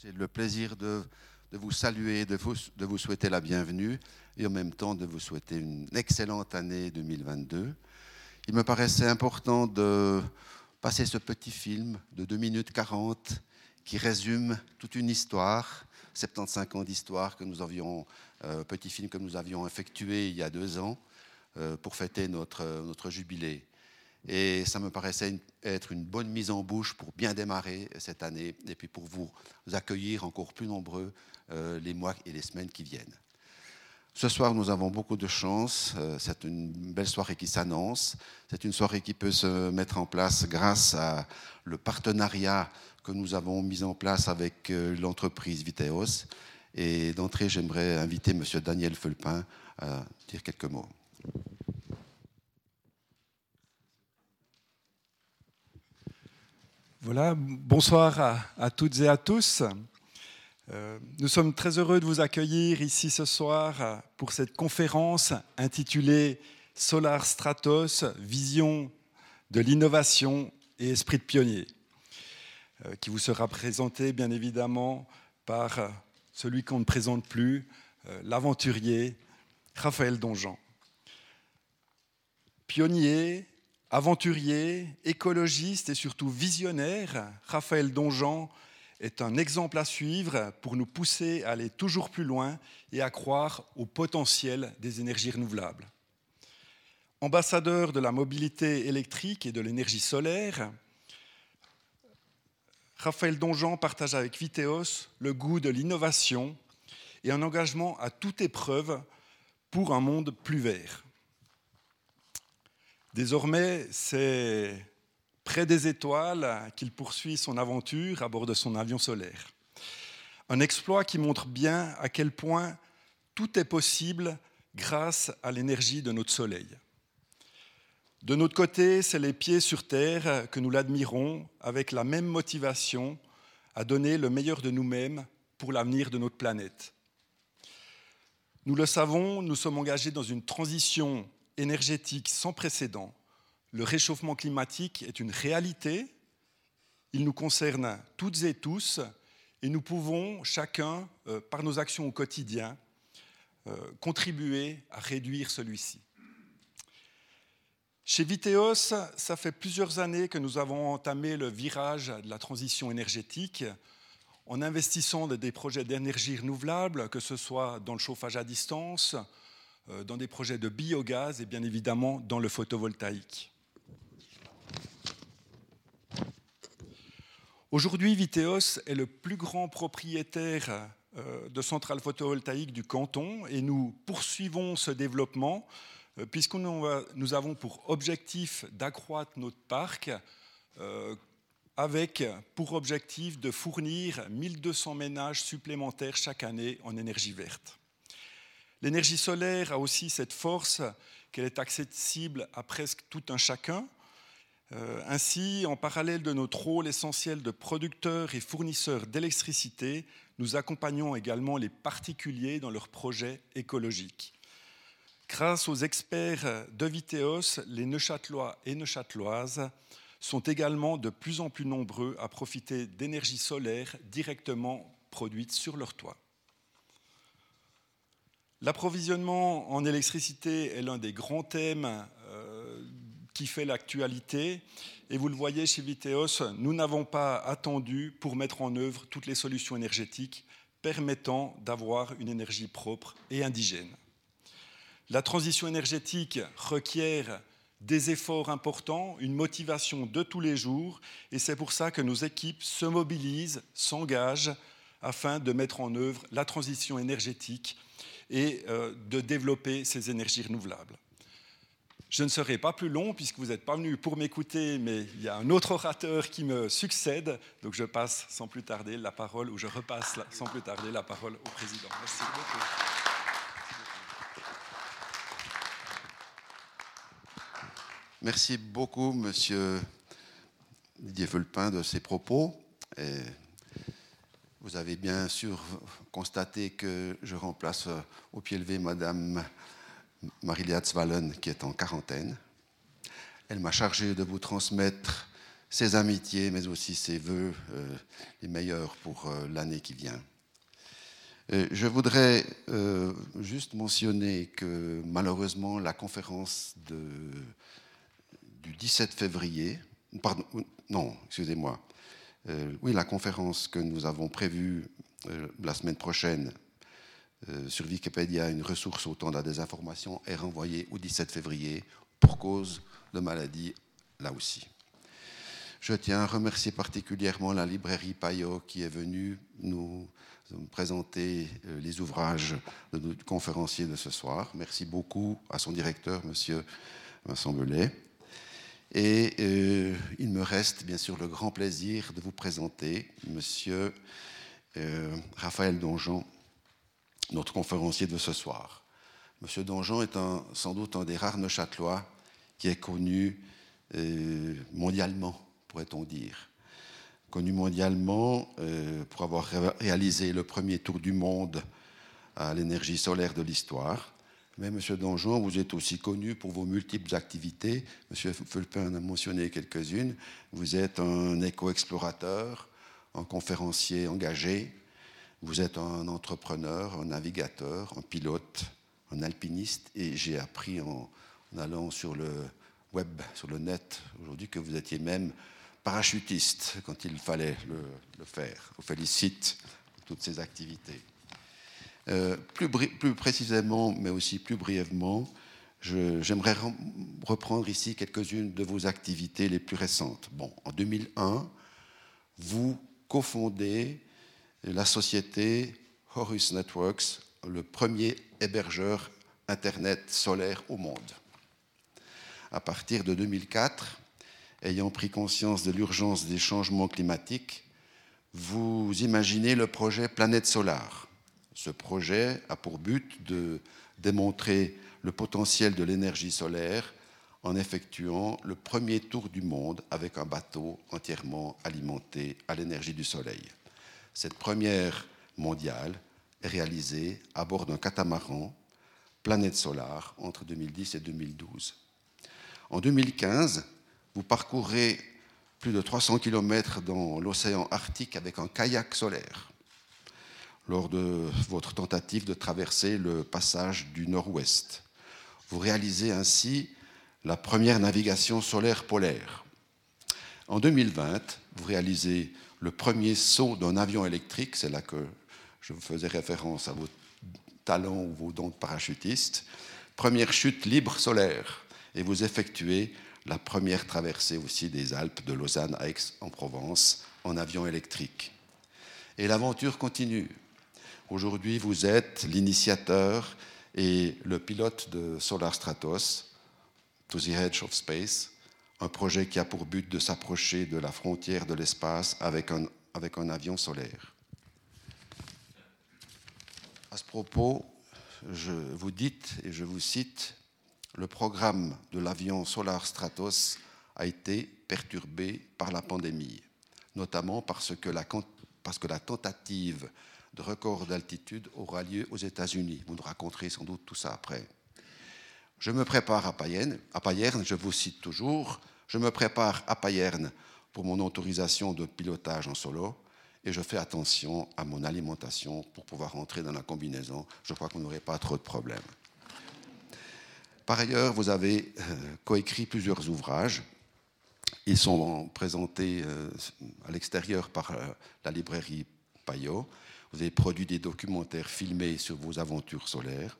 J'ai le plaisir de, vous saluer, de vous, de souhaiter la bienvenue et en même temps de vous souhaiter une excellente année 2022. Il me paraissait important de passer ce petit film de 2 minutes 40 qui résume toute une histoire, 75 ans d'histoire que nous avions, euh, petit film que nous avions effectué il y a deux ans euh, pour fêter notre, notre jubilé. Et ça me paraissait être une bonne mise en bouche pour bien démarrer cette année et puis pour vous accueillir encore plus nombreux euh, les mois et les semaines qui viennent. Ce soir, nous avons beaucoup de chance. Euh, c'est une belle soirée qui s'annonce. C'est une soirée qui peut se mettre en place grâce à le partenariat que nous avons mis en place avec euh, l'entreprise Viteos. Et d'entrée, j'aimerais inviter M. Daniel Felpin à dire quelques mots. Voilà, bonsoir à, toutes et à tous. Euh, nous sommes très heureux de vous accueillir ici ce soir pour cette conférence intitulée Solar Stratos, vision de l'innovation et esprit de pionnier, euh, qui vous sera présentée bien évidemment par celui qu'on ne présente plus, euh, l'aventurier Raphaël Donjean. Pionnier, Aventurier, écologiste et surtout visionnaire, Raphaël Donjean est un exemple à suivre pour nous pousser à aller toujours plus loin et à croire au potentiel des énergies renouvelables. Ambassadeur de la mobilité électrique et de l'énergie solaire, Raphaël Donjean partage avec Viteos le goût de l'innovation et un engagement à toute épreuve pour un monde plus vert. Désormais, c'est près des étoiles qu'il poursuit son aventure à bord de son avion solaire. Un exploit qui montre bien à quel point tout est possible grâce à l'énergie de notre Soleil. De notre côté, c'est les pieds sur terre que nous l'admirons avec la même motivation à donner le meilleur de nous-mêmes pour l'avenir de notre planète. Nous le savons, nous sommes engagés dans une transition énergétique sans précédent. Le réchauffement climatique est une réalité, il nous concerne toutes et tous, et nous pouvons chacun, euh, par nos actions au quotidien, euh, contribuer à réduire celui-ci. Chez Viteos, ça fait plusieurs années que nous avons entamé le virage de la transition énergétique en investissant dans des projets d'énergie renouvelable, que ce soit dans le chauffage à distance, dans des projets de biogaz et bien évidemment dans le photovoltaïque. Aujourd'hui, Viteos est le plus grand propriétaire euh, de centrales photovoltaïques du canton et nous poursuivons ce développement euh, puisque nous avons pour objectif d'accroître notre parc avec pour objectif de fournir 1200 ménages supplémentaires chaque année en énergie verte. L'énergie solaire a aussi cette force qu'elle est accessible à presque tout un chacun. Euh, ainsi, en parallèle de notre rôle essentiel de producteurs et fournisseurs d'électricité, nous accompagnons également les particuliers dans leurs projets écologiques. Grâce aux experts de Viteos, les Neuchâtelois et Neuchâteloises sont également de plus en plus nombreux à profiter d'énergie solaire directement produite sur leur toit. L'approvisionnement en électricité est l'un des grands thèmes euh, qui fait l'actualité. Et vous le voyez chez Viteos, nous n'avons pas attendu pour mettre en œuvre toutes les solutions énergétiques permettant d'avoir une énergie propre et indigène. La transition énergétique requiert des efforts importants, une motivation de tous les jours, et c'est pour ça que nos équipes se mobilisent, s'engagent afin de mettre en œuvre la transition énergétique et euh, de développer ces énergies renouvelables. Je ne serai pas plus long puisque vous n'êtes pas venu pour m'écouter, mais il y a un autre orateur qui me succède, donc je passe sans plus tarder la parole, ou je repasse sans plus tarder la parole au président. Merci beaucoup. Merci beaucoup, monsieur Didier Fulpin, de ces propos. Vous avez bien sûr constaté que je remplace euh, au pied levé Madame Marilia Zwallen, qui est en quarantaine. Elle m'a chargé de vous transmettre ses amitiés, mais aussi ses voeux euh, les meilleurs pour euh, l'année qui vient. je voudrais juste mentionner que malheureusement la conférence du 17 février, pardon, non, excusez-moi, oui, la conférence que nous avons prévue la semaine prochaine sur Wikipédia, une ressource au temps de la désinformation, est renvoyée au 17 février pour cause de maladie là aussi. Je tiens à remercier particulièrement la librairie Payot qui est venue nous présenter euh, les ouvrages de notre conférencier de ce soir. Merci beaucoup à son directeur, Monsieur Vincent Belay. Et euh, il me reste bien sûr le grand plaisir de vous présenter Monsieur euh, Raphaël Donjon, notre conférencier de ce soir. Monsieur Donjon est sans doute un des rares Neuchâtelois qui est connu mondialement pourrait-on dire. Connu mondialement euh, pour avoir réalisé le premier tour du monde à l'énergie solaire de l'histoire. Mais, Monsieur Donjon, vous êtes aussi connu pour vos multiples activités. Monsieur Fulpin en a mentionné quelques-unes. Vous êtes un éco-explorateur, un conférencier engagé. Vous êtes un entrepreneur, un navigateur, un pilote, un alpiniste. Et j'ai appris en allant sur le web, sur le net, aujourd'hui, que vous étiez même parachutiste quand il fallait le, faire. Je vous félicite pour toutes ces activités. Euh, plus, précisément, mais aussi plus brièvement, j'aimerais reprendre ici quelques-unes de vos activités les plus récentes. Bon, en 2001, vous cofondez la société Horus Networks, le premier hébergeur Internet solaire au monde. À partir de 2004, ayant pris conscience de l'urgence des changements climatiques, vous imaginez le projet Planète Solar. Ce projet a pour but de démontrer le potentiel de l'énergie solaire en effectuant le premier tour du monde avec un bateau entièrement alimenté à l'énergie du soleil. Cette première mondiale est réalisée à bord d'un catamaran Planète Solar entre 2010 et 2012. En 2015, vous parcourez plus de 300 km dans l'océan Arctique avec un kayak solaire lors de votre tentative de traverser le passage du nord-ouest. Vous réalisez ainsi la première navigation solaire polaire. En 2020, vous réalisez le premier saut d'un avion électrique, c'est là que je vous faisais référence à vos talents ou vos dons de première chute libre solaire, et vous effectuez la première traversée aussi des Alpes de Lausanne à Aix-en-Provence en avion électrique. Et l'aventure continue. Aujourd'hui, vous êtes l'initiateur et le pilote de Solar Stratos, To the Edge of Space, un projet qui a pour but de s'approcher de la frontière de l'espace avec un, avec un avion solaire. À ce propos, vous dites, et je vous cite, le programme de l'avion Solar Stratos a été perturbé par la pandémie, notamment parce que la tentative record d'altitude aura lieu aux États-Unis. Vous nous raconterez sans doute tout ça après. Je me prépare à Payerne, à Payerne, je vous cite toujours, je me prépare à Payerne pour mon autorisation de pilotage en solo et je fais attention à mon alimentation pour pouvoir rentrer dans la combinaison. Je crois qu'on n'aurait pas trop de problèmes. Par ailleurs, vous avez euh, coécrit plusieurs ouvrages. Ils sont présentés euh, à l'extérieur par euh, la librairie Payot. Vous avez produit des documentaires filmés sur vos aventures solaires.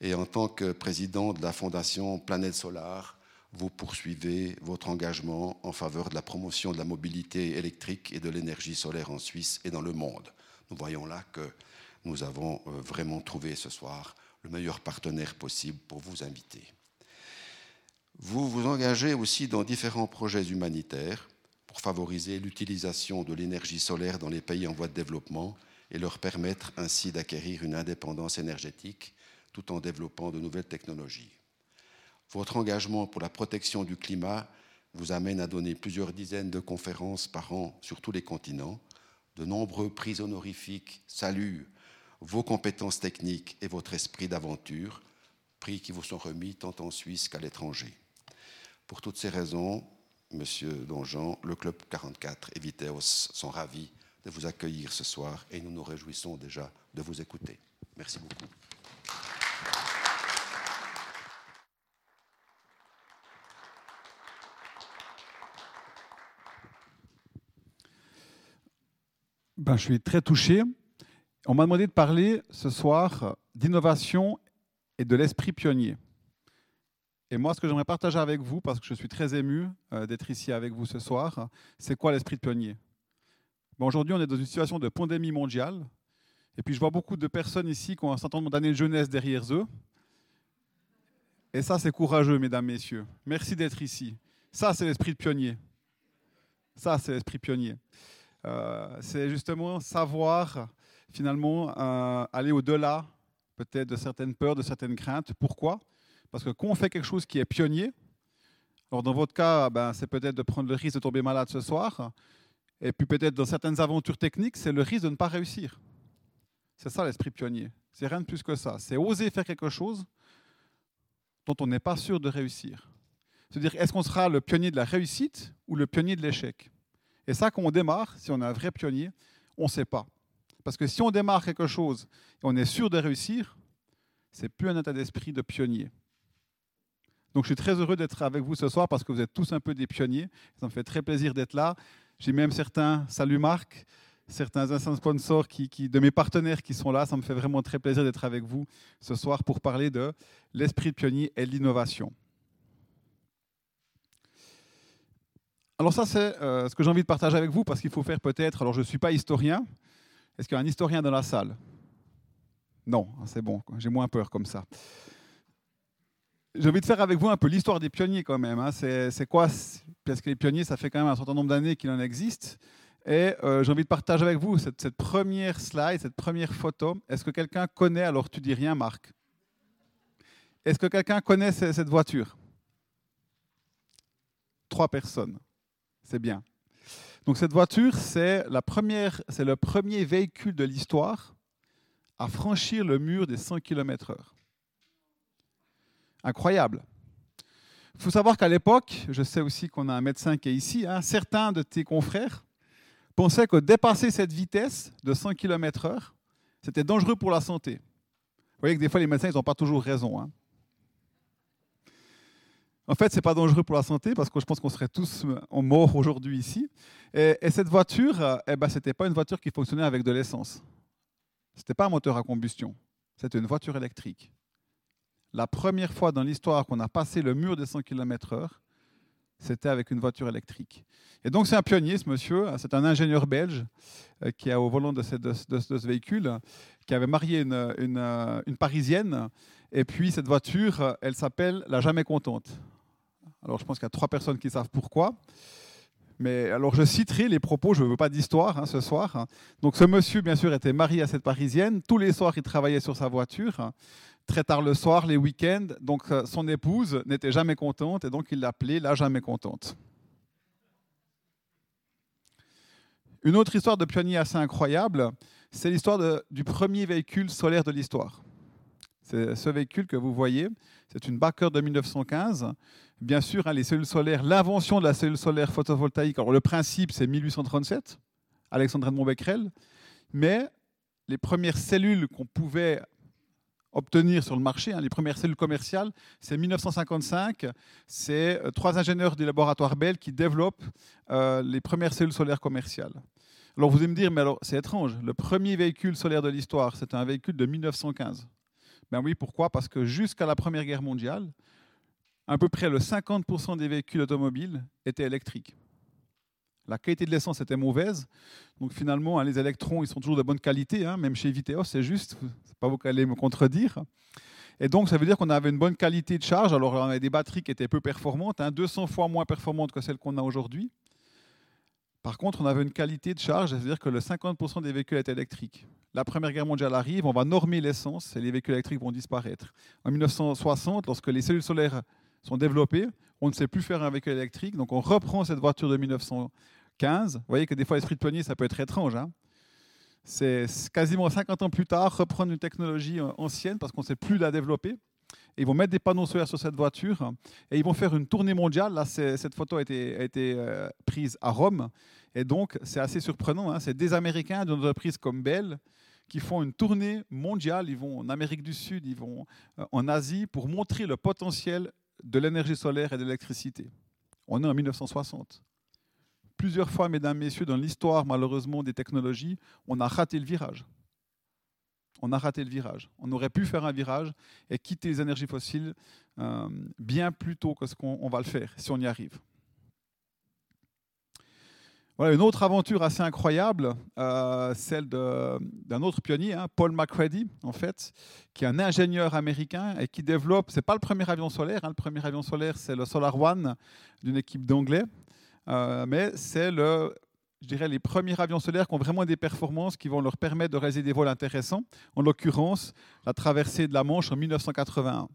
Et en tant que président de la fondation Planète Solar, vous poursuivez votre engagement en faveur de la promotion de la mobilité électrique et de l'énergie solaire en Suisse et dans le monde. Nous voyons là que nous avons vraiment trouvé ce soir le meilleur partenaire possible pour vous inviter. Vous vous engagez aussi dans différents projets humanitaires pour favoriser l'utilisation de l'énergie solaire dans les pays en voie de développement et leur permettre ainsi d'acquérir une indépendance énergétique tout en développant de nouvelles technologies. Votre engagement pour la protection du climat vous amène à donner plusieurs dizaines de conférences par an sur tous les continents. De nombreux prix honorifiques saluent vos compétences techniques et votre esprit d'aventure, prix qui vous sont remis tant en Suisse qu'à l'étranger. Pour toutes ces raisons, Monsieur Donjon, le Club 44 et Viteos sont ravis de vous accueillir ce soir et nous nous réjouissons déjà de vous écouter. Merci beaucoup. Ben, je suis très touché. On m'a demandé de parler ce soir d'innovation et de l'esprit pionnier. Et moi, ce que j'aimerais partager avec vous, parce que je suis très ému euh, d'être ici avec vous ce soir, c'est quoi l'esprit pionnier? Ben, Aujourd'hui, on est dans une situation de pandémie mondiale. Et puis, je vois beaucoup de personnes ici qui ont un certain nombre d'années de jeunesse derrière eux. Et ça, c'est courageux, mesdames, messieurs. Merci d'être ici. Ça, c'est l'esprit de pionnier. Ça, c'est l'esprit pionnier. Euh, c'est justement savoir, finalement, euh, aller au-delà, peut-être, de certaines peurs, de certaines craintes. Pourquoi? Parce que quand on fait quelque chose qui est pionnier, alors dans votre cas, ben, c'est peut-être de prendre le risque de tomber malade ce soir, et puis peut-être dans certaines aventures techniques, c'est le risque de ne pas réussir. C'est ça l'esprit pionnier. C'est rien de plus que ça. C'est oser faire quelque chose dont on n'est pas sûr de réussir. C'est-à-dire, est-ce qu'on sera le pionnier de la réussite ou le pionnier de l'échec? Et ça, quand on démarre, si on est un vrai pionnier, on ne sait pas. Parce que si on démarre quelque chose et on est sûr de réussir, c'est plus un état d'esprit de pionnier. Donc je suis très heureux d'être avec vous ce soir parce que vous êtes tous un peu des pionniers. Ça me fait très plaisir d'être là. J'ai même certains, salut Marc, certains anciens sponsors qui, de mes partenaires qui sont là. Ça me fait vraiment très plaisir d'être avec vous ce soir pour parler de l'esprit de pionnier et l'innovation. Alors ça, c'est euh, ce que j'ai envie de partager avec vous parce qu'il faut faire peut-être, alors je ne suis pas historien. Est-ce qu'il y a un historien dans la salle? Non, c'est bon, j'ai moins peur comme ça. J'ai envie de faire avec vous un peu l'histoire des pionniers quand même. Hein. C'est quoi Parce que les pionniers, ça fait quand même un certain nombre d'années qu'il en existe. Et euh, j'ai envie de partager avec vous cette, première slide, cette première photo. Est-ce que quelqu'un connaît, alors tu dis rien Marc, est-ce que quelqu'un connaît cette voiture? Trois personnes. C'est bien. Donc cette voiture, c'est le premier véhicule de l'histoire à franchir le mur des 100 km/h incroyable. Il faut savoir qu'à l'époque, je sais aussi qu'on a un médecin qui est ici, hein, certains de tes confrères pensaient que dépasser cette vitesse de 100 km/h, c'était dangereux pour la santé. Vous voyez que des fois, les médecins, ils n'ont pas toujours raison. Hein. En fait, ce n'est pas dangereux pour la santé parce que je pense qu'on serait tous morts aujourd'hui ici. Et, cette voiture, eh ben, ce n'était pas une voiture qui fonctionnait avec de l'essence. Ce n'était pas un moteur à combustion. C'était une voiture électrique la première fois dans l'histoire qu'on a passé le mur des 100 km/h, c'était avec une voiture électrique. Et donc c'est un pionnier, ce monsieur, c'est un ingénieur belge euh, qui est au volant de ce, véhicule, qui avait marié une, une, Parisienne, et puis cette voiture, elle s'appelle la Jamais Contente. Alors je pense qu'il y a trois personnes qui savent pourquoi. Mais alors je citerai les propos, je ne veux pas d'histoire hein, ce soir. Donc ce monsieur, bien sûr, était marié à cette Parisienne. Tous les soirs, il travaillait sur sa voiture très tard le soir, les week-ends. Donc euh, son épouse n'était jamais contente et donc il l'appelait la jamais contente. Une autre histoire de pionnier assez incroyable, c'est l'histoire du premier véhicule solaire de l'histoire. C'est ce véhicule que vous voyez, c'est une Backer de 1915. Bien sûr, hein, les cellules solaires, l'invention de la cellule solaire photovoltaïque, alors le principe c'est 1837, Alexandre Edmond Becquerel, mais les premières cellules qu'on pouvait obtenir sur le marché. Hein, les premières cellules commerciales, c'est 1955. C'est euh, trois ingénieurs du laboratoire Bell qui développent euh, les premières cellules solaires commerciales. Alors vous allez me dire, mais alors c'est étrange, le premier véhicule solaire de l'histoire, c'est un véhicule de 1915. Ben oui, pourquoi? Parce que jusqu'à la Première Guerre mondiale, à peu près le 50% des véhicules automobiles étaient électriques. La qualité de l'essence était mauvaise. Donc finalement, hein, les électrons, ils sont toujours de bonne qualité. Hein, même chez Viteos, c'est juste. C'est pas vous qui allez me contredire. Et donc, ça veut dire qu'on avait une bonne qualité de charge. Alors, on avait des batteries qui étaient peu performantes, 200 hein, fois moins performantes que celles qu'on a aujourd'hui. Par contre, on avait une qualité de charge, c'est-à-dire que le 50% des véhicules étaient électriques. La Première Guerre mondiale arrive, on va normer l'essence et les véhicules électriques vont disparaître. En 1960, lorsque les cellules solaires sont développées, on ne sait plus faire un véhicule électrique, donc on reprend cette voiture de 1960 15. Vous voyez que des fois, l'esprit de pionnier, ça peut être étrange. Hein. c'est quasiment 50 ans plus tard, reprendre une technologie euh, ancienne parce qu'on ne sait plus la développer. ils vont mettre des panneaux solaires sur cette voiture et ils vont faire une tournée mondiale. Là, cette photo a été, a été euh, prise à Rome. Et donc, c'est assez surprenant. Hein. C'est des Américains d'une entreprise comme Bell qui font une tournée mondiale. Ils vont en Amérique du Sud, ils vont euh, en Asie pour montrer le potentiel de l'énergie solaire et de l'électricité. On est en 1960. Plusieurs fois, mesdames, messieurs, dans l'histoire, malheureusement, des technologies, on a raté le virage on a raté le virage. On aurait pu faire un virage et quitter les énergies fossiles euh, bien plus tôt que ce qu'on va le faire, si on y arrive. Voilà une autre aventure assez incroyable, euh, celle d'un autre pionnier, hein, Paul McCready, en fait, qui est un ingénieur américain et qui développe, c'est pas le premier avion solaire, hein, le premier avion solaire c'est le Solar One d'une équipe d'anglais, mais c'est le je dirais, les premiers avions solaires qui ont vraiment des performances qui vont leur permettre de réaliser des vols intéressants. En l'occurrence, la traversée de la Manche en 1981.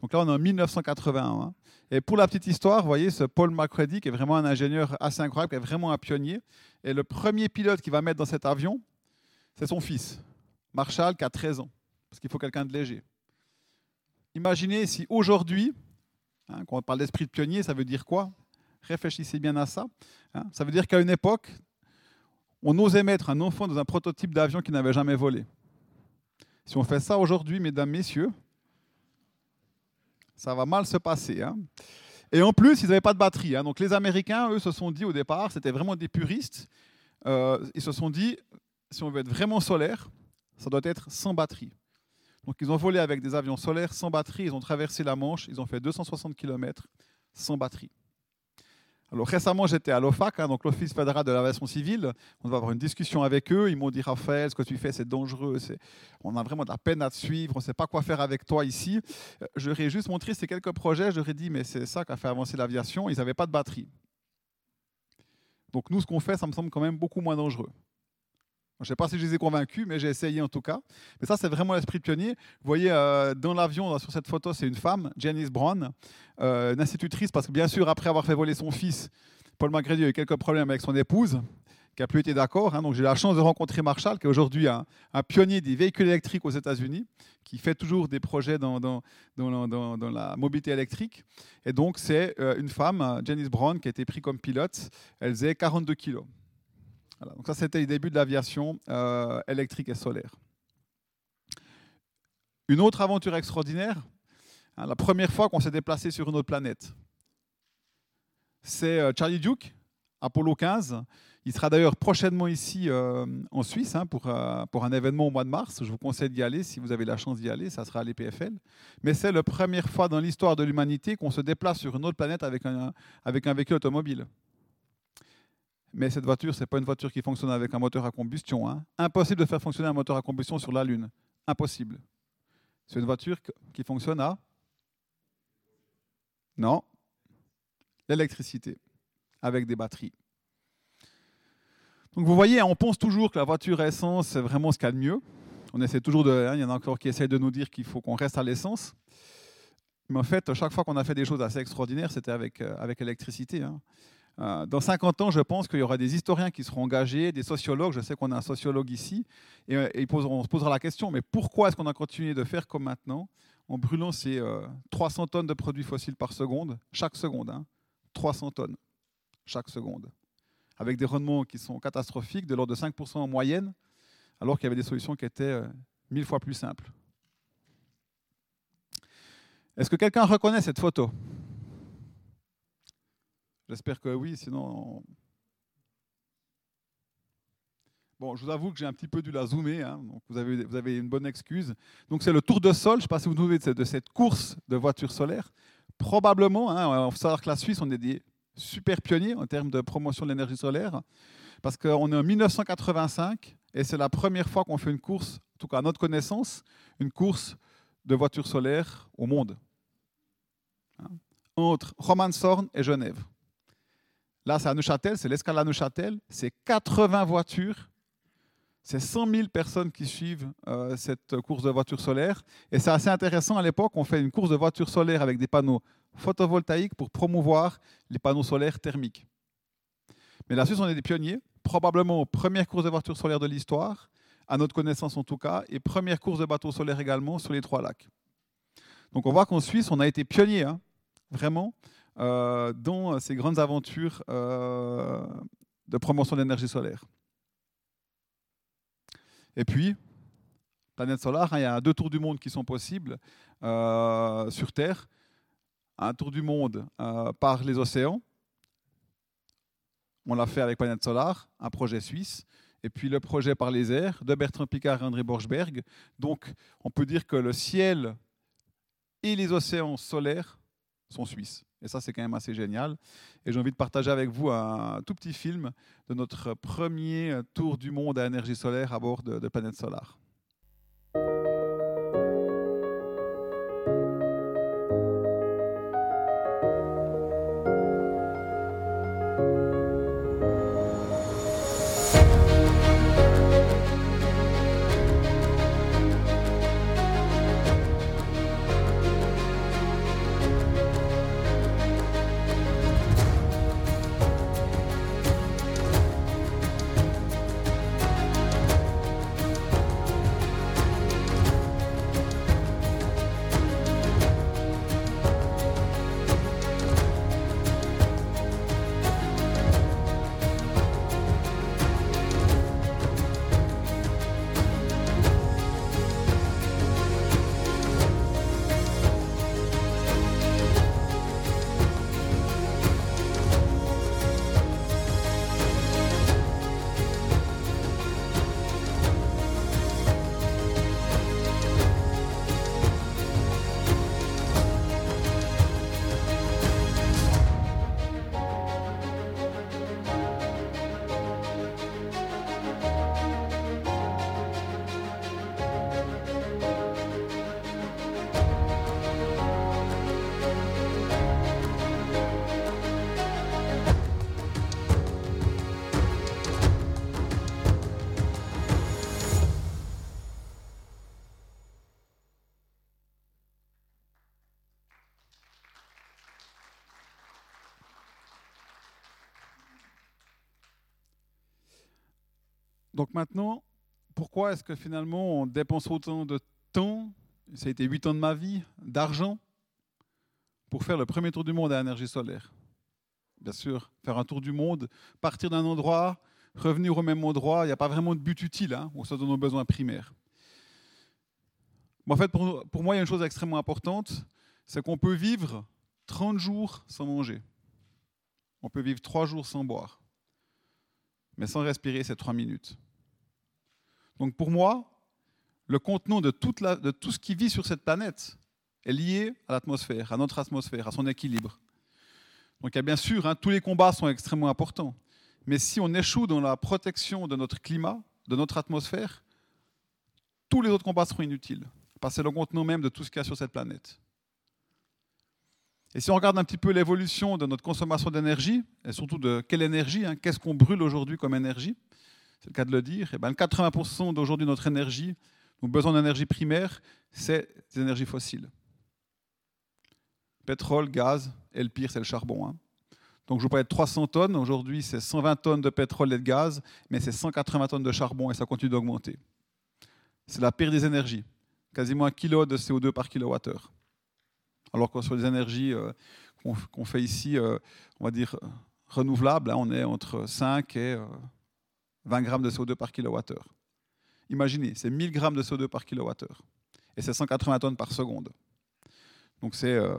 Donc là, on est en 1981. Hein. Et pour la petite histoire, vous voyez, ce Paul McCready, qui est vraiment un ingénieur assez incroyable, qui est vraiment un pionnier. Et le premier pilote qui va mettre dans cet avion, c'est son fils, Marshall, qui a 13 ans. Parce qu'il faut quelqu'un de léger. Imaginez si aujourd'hui, hein, quand on parle d'esprit de pionnier, ça veut dire quoi? Réfléchissez bien à ça. Hein. Ça veut dire qu'à une époque, on osait mettre un enfant dans un prototype d'avion qui n'avait jamais volé. Si on fait ça aujourd'hui, mesdames, messieurs, ça va mal se passer. Hein. Et en plus, ils n'avaient pas de batterie. Hein. Donc les Américains, eux, se sont dit au départ, c'était vraiment des puristes, euh, ils se sont dit, si on veut être vraiment solaire, ça doit être sans batterie. Donc ils ont volé avec des avions solaires sans batterie, ils ont traversé la Manche, ils ont fait 260 km sans batterie. Alors récemment, j'étais à l'OFAC, hein, donc l'Office fédéral de l'aviation civile. On va avoir une discussion avec eux. Ils m'ont dit Raphaël, ce que tu fais, c'est dangereux. On a vraiment de la peine à te suivre. On ne sait pas quoi faire avec toi ici. Euh, j'aurais juste montré ces quelques projets. J'aurais dit mais c'est ça qui a fait avancer l'aviation. Ils n'avaient pas de batterie. Donc nous, ce qu'on fait, ça me semble quand même beaucoup moins dangereux. Je ne sais pas si je les ai convaincus, mais j'ai essayé en tout cas. Mais ça, c'est vraiment l'esprit pionnier. Vous voyez, euh, dans l'avion, sur cette photo, c'est une femme, Janice Brown, euh, une institutrice, parce que bien sûr, après avoir fait voler son fils, Paul McGrady a eu quelques problèmes avec son épouse, qui n'a plus été d'accord. Hein. donc j'ai la chance de rencontrer Marshall, qui est aujourd'hui un, pionnier des véhicules électriques aux États-Unis, qui fait toujours des projets dans, la mobilité électrique. Et donc, c'est euh, une femme, Janice Brown, qui a été prise comme pilote. Elle faisait 42 kilos donc ça, c'était les débuts de l'aviation euh, électrique et solaire. Une autre aventure extraordinaire, hein, la première fois qu'on s'est déplacé sur une autre planète, c'est euh, Charlie Duke, Apollo 15. Il sera d'ailleurs prochainement ici euh, en Suisse hein, pour, un événement au mois de mars. Je vous conseille d'y aller si vous avez la chance d'y aller, ça sera à l'EPFL. Mais c'est la première fois dans l'histoire de l'humanité qu'on se déplace sur une autre planète avec un véhicule automobile. Mais cette voiture, ce n'est pas une voiture qui fonctionne avec un moteur à combustion. Hein. Impossible de faire fonctionner un moteur à combustion sur la Lune. Impossible. C'est une voiture qui fonctionne à Non. L'électricité, avec des batteries. Donc vous voyez, on pense toujours que la voiture à essence, c'est vraiment ce qu'il y a de mieux. On essaie toujours de. Hein, il y en a encore qui essayent de nous dire qu'il faut qu'on reste à l'essence. Mais en fait, chaque fois qu'on a fait des choses assez extraordinaires, c'était avec, euh, avec l'électricité. Hein. Euh, dans 50 ans, je pense qu'il y aura des historiens qui seront engagés, des sociologues, je sais qu'on a un sociologue ici, et, euh, on se posera la question, mais pourquoi est-ce qu'on a continué de faire comme maintenant, en brûlant ces 300 euh, tonnes de produits fossiles par seconde, chaque seconde, 300 hein, tonnes, chaque seconde, avec des rendements qui sont catastrophiques, de l'ordre de 5% en moyenne, alors qu'il y avait des solutions qui étaient mille fois plus simples. Est-ce que quelqu'un reconnaît cette photo? J'espère que oui, sinon. Bon, je vous avoue que j'ai un petit peu dû la zoomer, hein, donc vous avez, vous avez une bonne excuse. Donc c'est le tour de sol, je ne sais pas si vous vous souvenez de cette course de voitures solaires. Probablement, hein, il faut savoir que la Suisse, on est des super pionniers en termes de promotion de l'énergie solaire, parce qu'on est en 1985 et c'est la première fois qu'on fait une course, en tout cas à notre connaissance, une course de voitures solaires au monde. Hein, entre Romanshorn et Genève. Là, c'est à Neuchâtel, c'est l'escale à Neuchâtel. C'est 80 voitures. C'est 100 000 personnes qui suivent euh, cette course de voitures solaires. Et c'est assez intéressant. À l'époque, on fait une course de voitures solaires avec des panneaux photovoltaïques pour promouvoir les panneaux solaires thermiques. Mais la Suisse, on est des pionniers. Probablement première course de voitures solaires de l'histoire, à notre connaissance en tout cas, et première course de bateaux solaires également sur les trois lacs. Donc on voit qu'en Suisse, on a été pionnier, hein, vraiment, dans ces grandes aventures euh, de promotion de l'énergie solaire. Et puis, planète solaire, hein, il y a deux tours du monde qui sont possibles euh, sur Terre. Un tour du monde par les océans. On l'a fait avec Planète Solar, un projet suisse et puis le projet par les airs de Bertrand Picard et André Borchberg. Donc on peut dire que le ciel et les océans solaires sont suisses. Et ça, c'est quand même assez génial. Et j'ai envie de partager avec vous un tout petit film de notre premier tour du monde à énergie solaire à bord de, de Planète Solar. Donc maintenant, pourquoi est-ce que finalement on dépense autant de temps, ça a été 8 ans de ma vie, d'argent, pour faire le premier tour du monde à énergie solaire? Bien sûr, faire un tour du monde, partir d'un endroit, revenir au même endroit, il n'y a pas vraiment de but utile, hein, on se donne nos besoins primaires. en fait, pour, moi, il y a une chose extrêmement importante, c'est qu'on peut vivre 30 jours sans manger. On peut vivre 3 jours sans boire. Mais sans respirer, c'est 3 minutes. Donc pour moi, le contenant de, tout ce qui vit sur cette planète est lié à l'atmosphère, à notre atmosphère, à son équilibre. Donc bien sûr, hein, tous les combats sont extrêmement importants. Mais si on échoue dans la protection de notre climat, de notre atmosphère, tous les autres combats seront inutiles. Parce que c'est le contenant même de tout ce qu'il y a sur cette planète. Et si on regarde un petit peu l'évolution de notre consommation d'énergie, et surtout de quelle énergie, hein, qu'est-ce qu'on brûle aujourd'hui comme énergie, c'est le cas de le dire, et eh ben, 80% d'aujourd'hui notre énergie, nos besoins d'énergie primaire, c'est des énergies fossiles. Pétrole, gaz, et le pire, c'est le charbon. Hein. Donc je vous parlais de 300 tonnes, aujourd'hui c'est 120 tonnes de pétrole et de gaz, mais c'est 180 tonnes de charbon et ça continue d'augmenter. C'est la pire des énergies, quasiment un kilo de CO2 par kilowattheure. Alors que sur les énergies euh, qu'on fait ici, euh, on va dire renouvelables, hein, on est entre 5 et euh, 20 grammes de CO2 par kilowattheure. Imaginez, c'est 1000 grammes de CO2 par kilowattheure. Et c'est 180 tonnes par seconde. Donc c'est euh,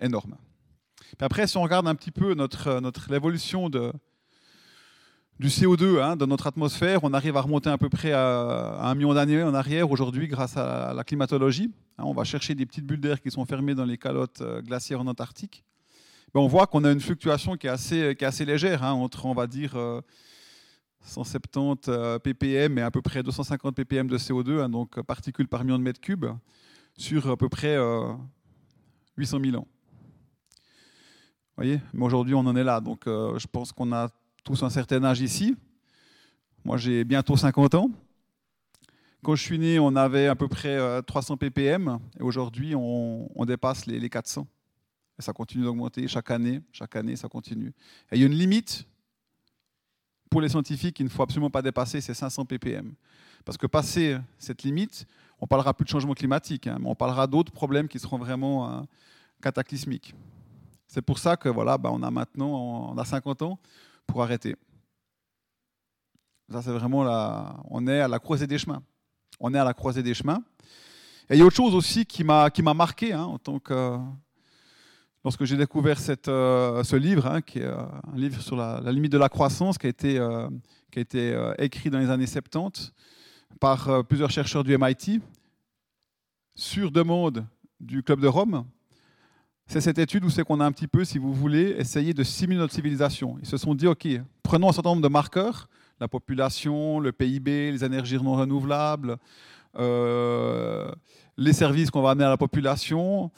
énorme. Après, si on regarde un petit peu notre, euh, l'évolution de, du CO2 hein, dans notre atmosphère, on arrive à remonter à peu près à, un million d'années en arrière aujourd'hui grâce à la climatologie. Hein, on va chercher des petites bulles d'air qui sont fermées dans les calottes euh, glaciaires en Antarctique. On voit qu'on a une fluctuation qui est assez, qui est assez légère, hein, entre, on va dire, 170 euh, ppm et à peu près 250 ppm de CO2, hein, donc particules par million de mètres cubes, sur à peu près 800 euh, 000 ans. Vous voyez Mais aujourd'hui, on en est là. Donc, euh, je pense qu'on a tous un certain âge ici. Moi, j'ai bientôt 50 ans. Quand je suis né, on avait à peu près 300 ppm. Et aujourd'hui, on, dépasse les, les 400. Et ça continue d'augmenter chaque année. Chaque année, ça continue. Et il y a une limite pour les scientifiques, il ne faut absolument pas dépasser ces 500 ppm. Parce que passer cette limite, On parlera plus de changement climatique, hein, mais on parlera d'autres problèmes qui seront vraiment euh, cataclysmiques. C'est pour ça que voilà, bah, on a maintenant on a 50 ans pour arrêter. Ça, c'est vraiment la, on est à la croisée des chemins. On est à la croisée des chemins. Et il y a autre chose aussi qui m'a qui m'a marqué hein, en tant que lorsque j'ai découvert euh, ce livre, hein, qui est euh, un livre sur la, limite de la croissance, qui a été, euh, qui a été écrit dans les années 70 par plusieurs chercheurs du MIT, sur demande du Club de Rome. C'est cette étude où c'est qu'on a un petit peu, si vous voulez, essayé de simuler notre civilisation. Ils se sont dit, OK, prenons un certain nombre de marqueurs, la population, le PIB, les énergies non renouvelables, les services qu'on va amener à la population,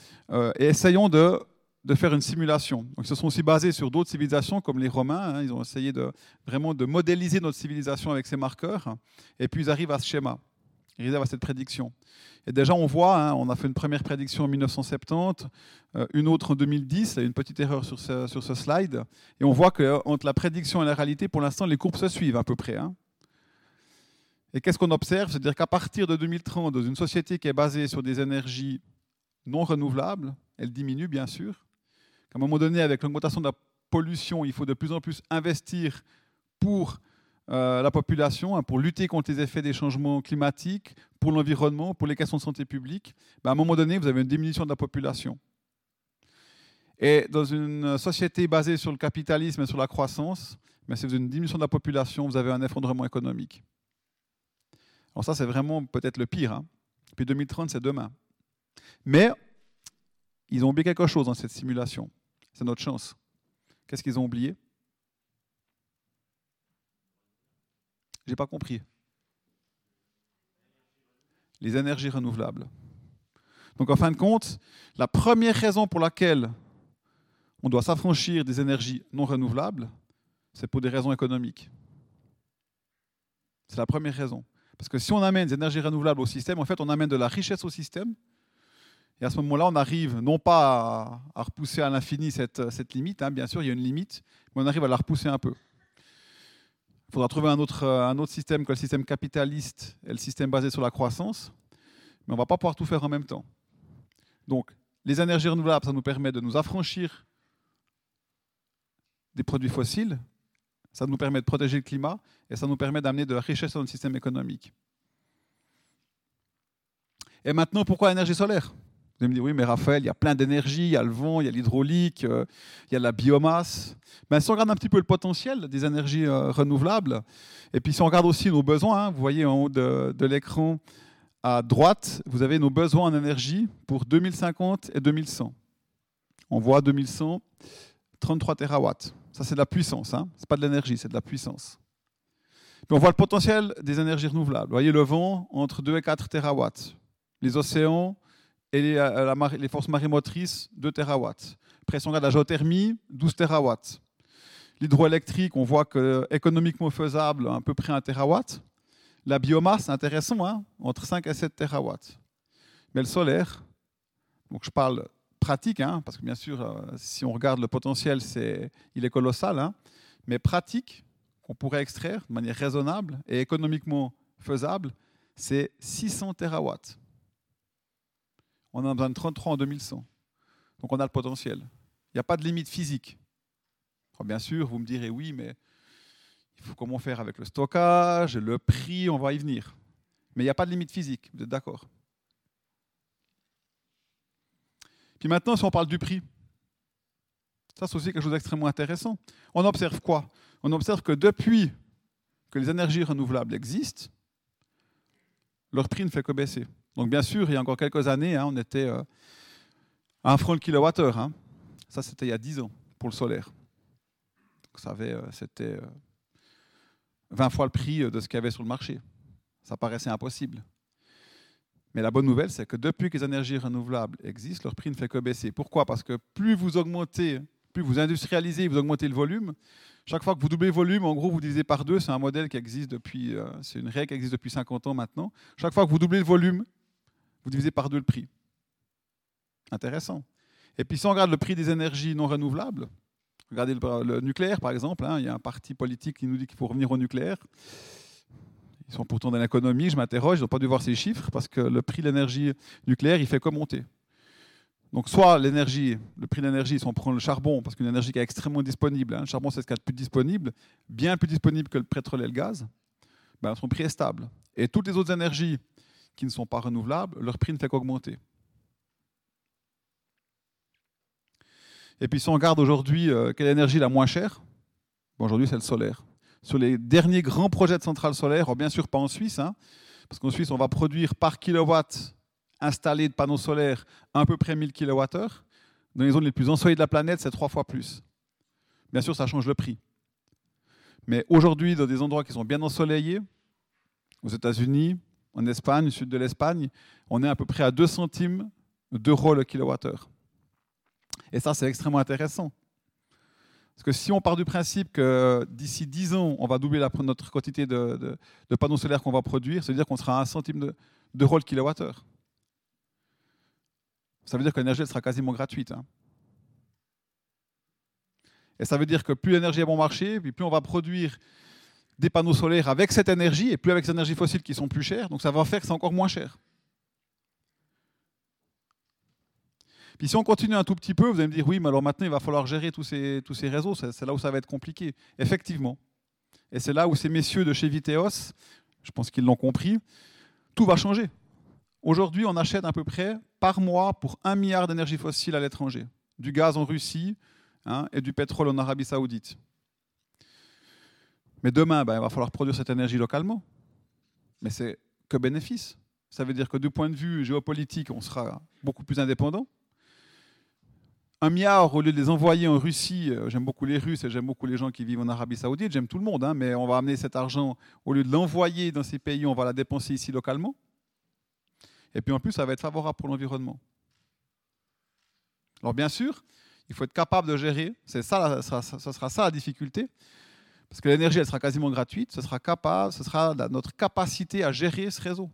et essayons de de faire une simulation. Donc, ils se sont aussi basés sur d'autres civilisations comme les Romains. Hein. ils ont essayé de, vraiment de modéliser notre civilisation avec ces marqueurs. Et puis, ils arrivent à ce schéma. Ils arrivent à cette prédiction. Et déjà, on voit, hein, on a fait une première prédiction en 1970, euh, une autre en 2010. Il y a une petite erreur sur ce, sur ce slide. Et on voit qu'entre la prédiction et la réalité, pour l'instant, les courbes se suivent à peu près. Hein. Et qu'est-ce qu'on observe? C'est-à-dire qu'à partir de 2030, dans une société qui est basée sur des énergies non renouvelables, elle diminue bien sûr, qu'à un moment donné, avec l'augmentation de la pollution, il faut de plus en plus investir pour euh, la population, hein, pour lutter contre les effets des changements climatiques, pour l'environnement, pour les questions de santé publique, ben, à un moment donné, vous avez une diminution de la population. Et dans une société basée sur le capitalisme et sur la croissance, ben, si vous avez une diminution de la population, vous avez un effondrement économique. Alors ça, c'est vraiment peut-être le pire. Hein. Puis 2030, c'est demain. Mais ils ont oublié quelque chose dans cette simulation. C'est notre chance. Qu'est-ce qu'ils ont oublié? J'ai pas compris. Les énergies renouvelables. Donc en fin de compte, la première raison pour laquelle on doit s'affranchir des énergies non renouvelables, c'est pour des raisons économiques. C'est la première raison. Parce que si on amène des énergies renouvelables au système, en fait, on amène de la richesse au système, et à ce moment-là, on arrive non pas à, repousser à l'infini cette, cette, limite, hein, bien sûr, il y a une limite, mais on arrive à la repousser un peu. Il faudra trouver un autre, un autre système que le système capitaliste et le système basé sur la croissance, mais on ne va pas pouvoir tout faire en même temps. Donc, les énergies renouvelables, ça nous permet de nous affranchir des produits fossiles, ça nous permet de protéger le climat et ça nous permet d'amener de la richesse dans notre système économique. Et maintenant, pourquoi l'énergie solaire? Vous me dire, oui, mais Raphaël, il y a plein d'énergie, il y a le vent, il y a l'hydraulique, euh, il y a la biomasse. Mais si on regarde un petit peu le potentiel des énergies euh, renouvelables, et puis si on regarde aussi nos besoins, hein, vous voyez en haut de, l'écran à droite, vous avez nos besoins en énergie pour 2050 et 2100. On voit 2100, 33 terawatts. Ça, c'est de la puissance. Hein. Ce n'est pas de l'énergie, c'est de la puissance. Puis on voit le potentiel des énergies renouvelables. Vous voyez le vent entre 2 et 4 terawatts. Les océans, et les, euh, forces marémotrices, 2 terawatts. Pression de la géothermie, 12 terawatts. L'hydroélectrique, on voit que économiquement faisable, à peu près 1 terawatt. La biomasse, intéressant, hein, entre 5 et 7 terawatts. Mais le solaire, donc je parle pratique, hein, parce que bien sûr, euh, si on regarde le potentiel, c'est, il est colossal, hein, mais pratique, qu'on pourrait extraire de manière raisonnable et économiquement faisable, c'est 600 terawatts on a besoin de 33 en 2100. Donc on a le potentiel. Il n'y a pas de limite physique. bien sûr, vous me direz oui, mais il faut comment faire avec le stockage, le prix, on va y venir. Mais il n'y a pas de limite physique, vous êtes d'accord? Puis maintenant, si on parle du prix, ça c'est aussi quelque chose d'extrêmement intéressant. On observe quoi? On observe que depuis que les énergies renouvelables existent, leur prix ne fait que baisser. Donc bien sûr, il y a encore quelques années, hein, on était euh, à un franc le kilowattheure. Hein. Ça, c'était il y a 10 ans pour le solaire. Euh, c'était 20 euh, fois le prix de ce qu'il y avait sur le marché. Ça paraissait impossible. Mais la bonne nouvelle, c'est que depuis que les énergies renouvelables existent, leur prix ne fait que baisser. Pourquoi? Parce que plus vous augmentez, plus vous industrialisez, vous augmentez le volume, chaque fois que vous doublez le volume, en gros, vous divisez par deux. C'est un modèle qui existe depuis, c'est une règle qui existe depuis 50 ans maintenant. Chaque fois que vous doublez le volume, vous divisez par deux le prix. Intéressant. Et puis si on regarde le prix des énergies non renouvelables, regardez le, nucléaire par exemple, hein, il y a un parti politique qui nous dit qu'il faut revenir au nucléaire. Ils sont pourtant dans l'économie, je m'interroge, ils n'ont pas dû voir ces chiffres parce que le prix de l'énergie nucléaire, il fait que monter. Donc soit l'énergie, le prix de l'énergie, si on prend le charbon, parce qu'une énergie qui est extrêmement disponible, hein, le charbon c'est ce qu'il y a de plus disponible, bien plus disponible que le pétrole et le gaz, ben, son prix est stable. Et toutes les autres énergies qui ne sont pas renouvelables, leur prix ne fait qu'augmenter. Et puis si on regarde aujourd'hui euh, quelle énergie la moins chère, aujourd'hui c'est le solaire. Sur les derniers grands projets de centrales solaires, oh, bien sûr pas en Suisse, hein, parce qu'en Suisse on va produire par kilowatt installé de panneaux solaires à peu près 1000 kWh. Dans les zones les plus ensoleillées de la planète, c'est trois fois plus. Bien sûr, ça change le prix. Mais aujourd'hui, dans des endroits qui sont bien ensoleillés, aux États-Unis, en Espagne, au sud de l'Espagne, on est à peu près à 2 centimes d'euros le kilowattheure. Et ça, c'est extrêmement intéressant. Parce que si on part du principe que d'ici 10 ans, on va doubler notre quantité de, panneaux solaires qu'on va produire, c'est-à-dire qu'on sera à 1 centime d'euros le kilowattheure. Ça veut dire que l'énergie sera quasiment gratuite. Hein. Et ça veut dire que plus l'énergie est bon marché, puis plus on va produire des panneaux solaires avec cette énergie, et plus avec ces énergies fossiles qui sont plus chères, donc ça va faire que c'est encore moins cher. Puis si on continue un tout petit peu, vous allez me dire, oui, mais alors maintenant, il va falloir gérer tous ces, tous ces réseaux, c'est là où ça va être compliqué. Effectivement. Et c'est là où ces messieurs de chez Viteos, je pense qu'ils l'ont compris, tout va changer. Aujourd'hui, on achète à peu près par mois pour un milliard d'énergie fossile à l'étranger, du gaz en Russie hein, et du pétrole en Arabie saoudite. Mais demain, ben, il va falloir produire cette énergie localement. Mais c'est que bénéfice. Ça veut dire que du point de vue géopolitique, on sera beaucoup plus indépendant. Un milliard, au lieu de les envoyer en Russie, euh, j'aime beaucoup les Russes et j'aime beaucoup les gens qui vivent en Arabie Saoudite, j'aime tout le monde, hein, mais on va amener cet argent, au lieu de l'envoyer dans ces pays, on va la dépenser ici localement. Et puis en plus, ça va être favorable pour l'environnement. Alors bien sûr, il faut être capable de gérer. C'est ça, ça, sera ça la difficulté, parce que l'énergie, elle sera quasiment gratuite. Ce sera capable, ce sera notre capacité à gérer ce réseau,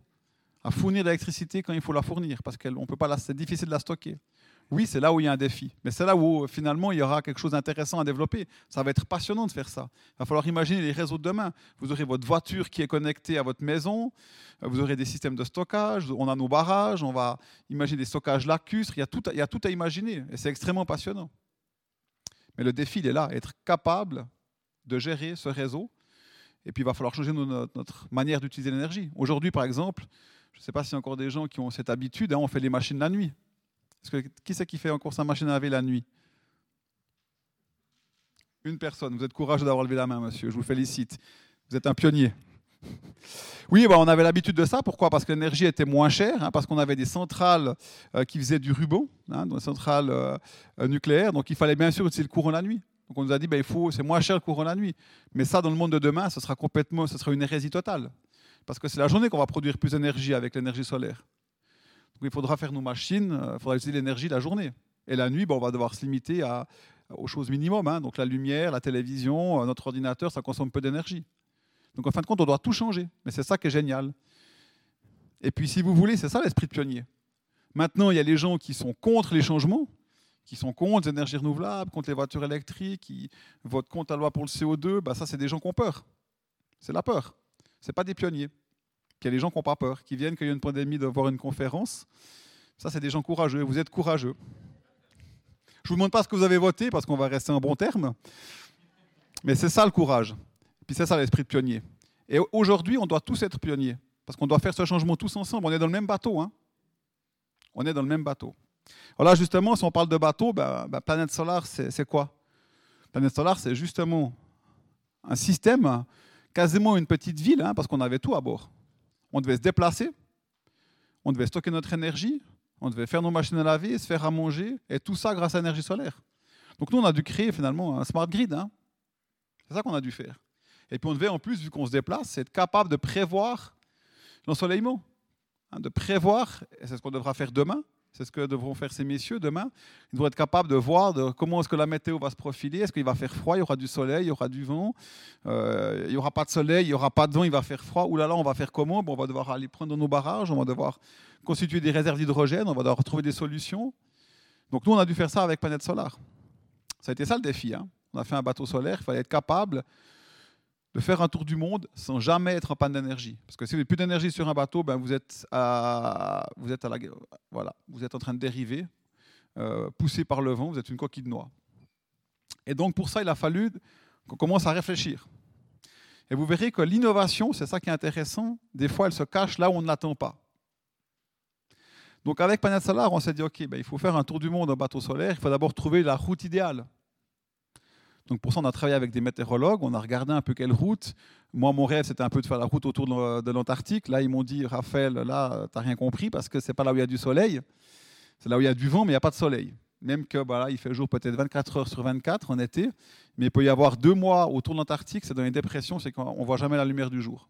à fournir l'électricité quand il faut la fournir, parce qu'on peut pas, c'est difficile de la stocker oui, c'est là où il y a un défi. Mais c'est là où finalement il y aura quelque chose d'intéressant à développer. Ça va être passionnant de faire ça. Il va falloir imaginer les réseaux de demain. Vous aurez votre voiture qui est connectée à votre maison, vous aurez des systèmes de stockage, on a nos barrages, on va imaginer des stockages lacustres, il y a tout, il y a tout à imaginer et c'est extrêmement passionnant. Mais le défi, il est là, être capable de gérer ce réseau. Et puis il va falloir changer notre, manière d'utiliser l'énergie. Aujourd'hui, par exemple, je ne sais pas s'il y a encore des gens qui ont cette habitude, hein, on fait les machines la nuit. Qui c'est qui fait encore sa machine à laver la nuit? Une personne. Vous êtes courageux d'avoir levé la main, monsieur. Je vous félicite. Vous êtes un pionnier. Oui, bah, on avait l'habitude de ça. Pourquoi? Parce que l'énergie était moins chère, hein, parce qu'on avait des centrales euh, qui faisaient du ruban, hein, des centrales euh, nucléaires. Donc il fallait bien sûr utiliser le courant la nuit. Donc on nous a dit, bah, il faut, c'est moins cher le courant la nuit. Mais ça, dans le monde de demain, ce sera complètement, ce sera une hérésie totale. Parce que c'est la journée qu'on va produire plus d'énergie avec l'énergie solaire il faudra faire nos machines, il euh, faudra utiliser l'énergie la journée. Et la nuit, bon, on va devoir se limiter à, aux choses minimum. Hein. Donc la lumière, la télévision, euh, notre ordinateur, ça consomme peu d'énergie. Donc en fin de compte, on doit tout changer. Mais c'est ça qui est génial. Et puis si vous voulez, c'est ça l'esprit de pionnier. Maintenant, il y a les gens qui sont contre les changements, qui sont contre les énergies renouvelables, contre les voitures électriques, qui votent contre la loi pour le CO2. Bah, ça, c'est des gens qui ont peur. C'est la peur. Ce pas des pionniers qu'il y a des gens qui n'ont pas peur, qui viennent qu'il y a une pandémie de voir une conférence. Ça, c'est des gens courageux. Vous êtes courageux. Je ne vous demande pas ce que vous avez voté parce qu'on va rester en bon terme. Mais c'est ça le courage. Puis c'est ça l'esprit de pionnier. Et aujourd'hui, on doit tous être pionniers. Parce qu'on doit faire ce changement tous ensemble. On est dans le même bateau. Hein. on est dans le même bateau. Alors là, justement, si on parle de bateau, ben, ben, planète solaire, c'est quoi? Planète solaire, c'est justement un système, quasiment une petite ville, hein, parce qu'on avait tout à bord. On devait se déplacer, on devait stocker notre énergie, on devait faire nos machines à laver, se faire à manger, et tout ça grâce à l'énergie solaire. Donc nous, on a dû créer finalement un smart grid. Hein. C'est ça qu'on a dû faire. Et puis on devait en plus, vu qu'on se déplace, être capable de prévoir l'ensoleillement, hein, de prévoir, et c'est ce qu'on devra faire demain, c'est ce que devront faire ces messieurs demain. Ils devront être capables de voir comment est-ce que la météo va se profiler. Est-ce qu'il va faire froid, il y aura du soleil, il y aura du vent. Euh, il n'y aura pas de soleil, il n'y aura pas de vent, il va faire froid. Ouh là là, on va faire comment? Bon, On va devoir aller prendre nos barrages, on va devoir constituer des réserves d'hydrogène, on va devoir trouver des solutions. Donc nous, on a dû faire ça avec Planète Solaire. Ça a été ça le défi. Hein. On a fait un bateau solaire, il fallait être capable de faire un tour du monde sans jamais être en panne d'énergie. Parce que si vous n'avez plus d'énergie sur un bateau, ben vous, êtes à, vous, êtes à la, voilà, vous êtes en train de dériver, euh, poussé par le vent, vous êtes une coquille de noix. Et donc pour ça, il a fallu qu'on commence à réfléchir. Et vous verrez que l'innovation, c'est ça qui est intéressant, des fois elle se cache là où on ne l'attend pas. Donc avec Panel Solar, on s'est dit, OK, ben, il faut faire un tour du monde en bateau solaire, il faut d'abord trouver la route idéale. Donc pour ça, on a travaillé avec des météorologues, on a regardé un peu quelle route. Moi, mon rêve, c'était un peu de faire la route autour de l'Antarctique. Là, ils m'ont dit, Raphaël, là, tu n'as rien compris parce que c'est pas là où il y a du soleil. C'est là où il y a du vent, mais il n'y a pas de soleil. Même que bah, il fait jour peut-être 24 heures sur 24 en été, mais il peut y avoir deux mois autour de l'Antarctique, c'est dans les dépressions, c'est qu'on ne voit jamais la lumière du jour.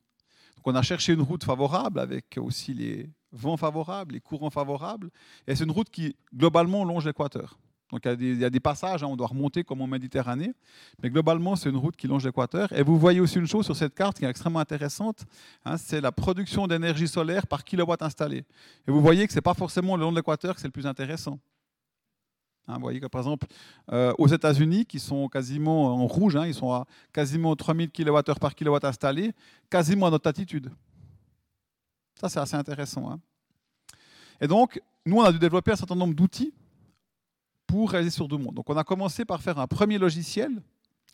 Donc on a cherché une route favorable avec aussi les vents favorables, les courants favorables, et c'est une route qui globalement longe l'équateur. Donc il y, a des, passages, hein, on doit remonter comme en Méditerranée, mais globalement c'est une route qui longe l'équateur. Et vous voyez aussi une chose sur cette carte qui est extrêmement intéressante, hein, c'est la production d'énergie solaire par kilowatt installé. Et vous voyez que ce n'est pas forcément le long de l'équateur que c'est le plus intéressant. Hein, vous voyez que par exemple euh, aux États-Unis, qui sont quasiment en rouge, ils sont à quasiment 3000 kWh par kilowatt installé, quasiment à notre altitude. Ça c'est assez intéressant. Et donc, nous, on a dû développer un certain nombre d'outils pour réaliser sur deux mondes. Donc on a commencé par faire un premier logiciel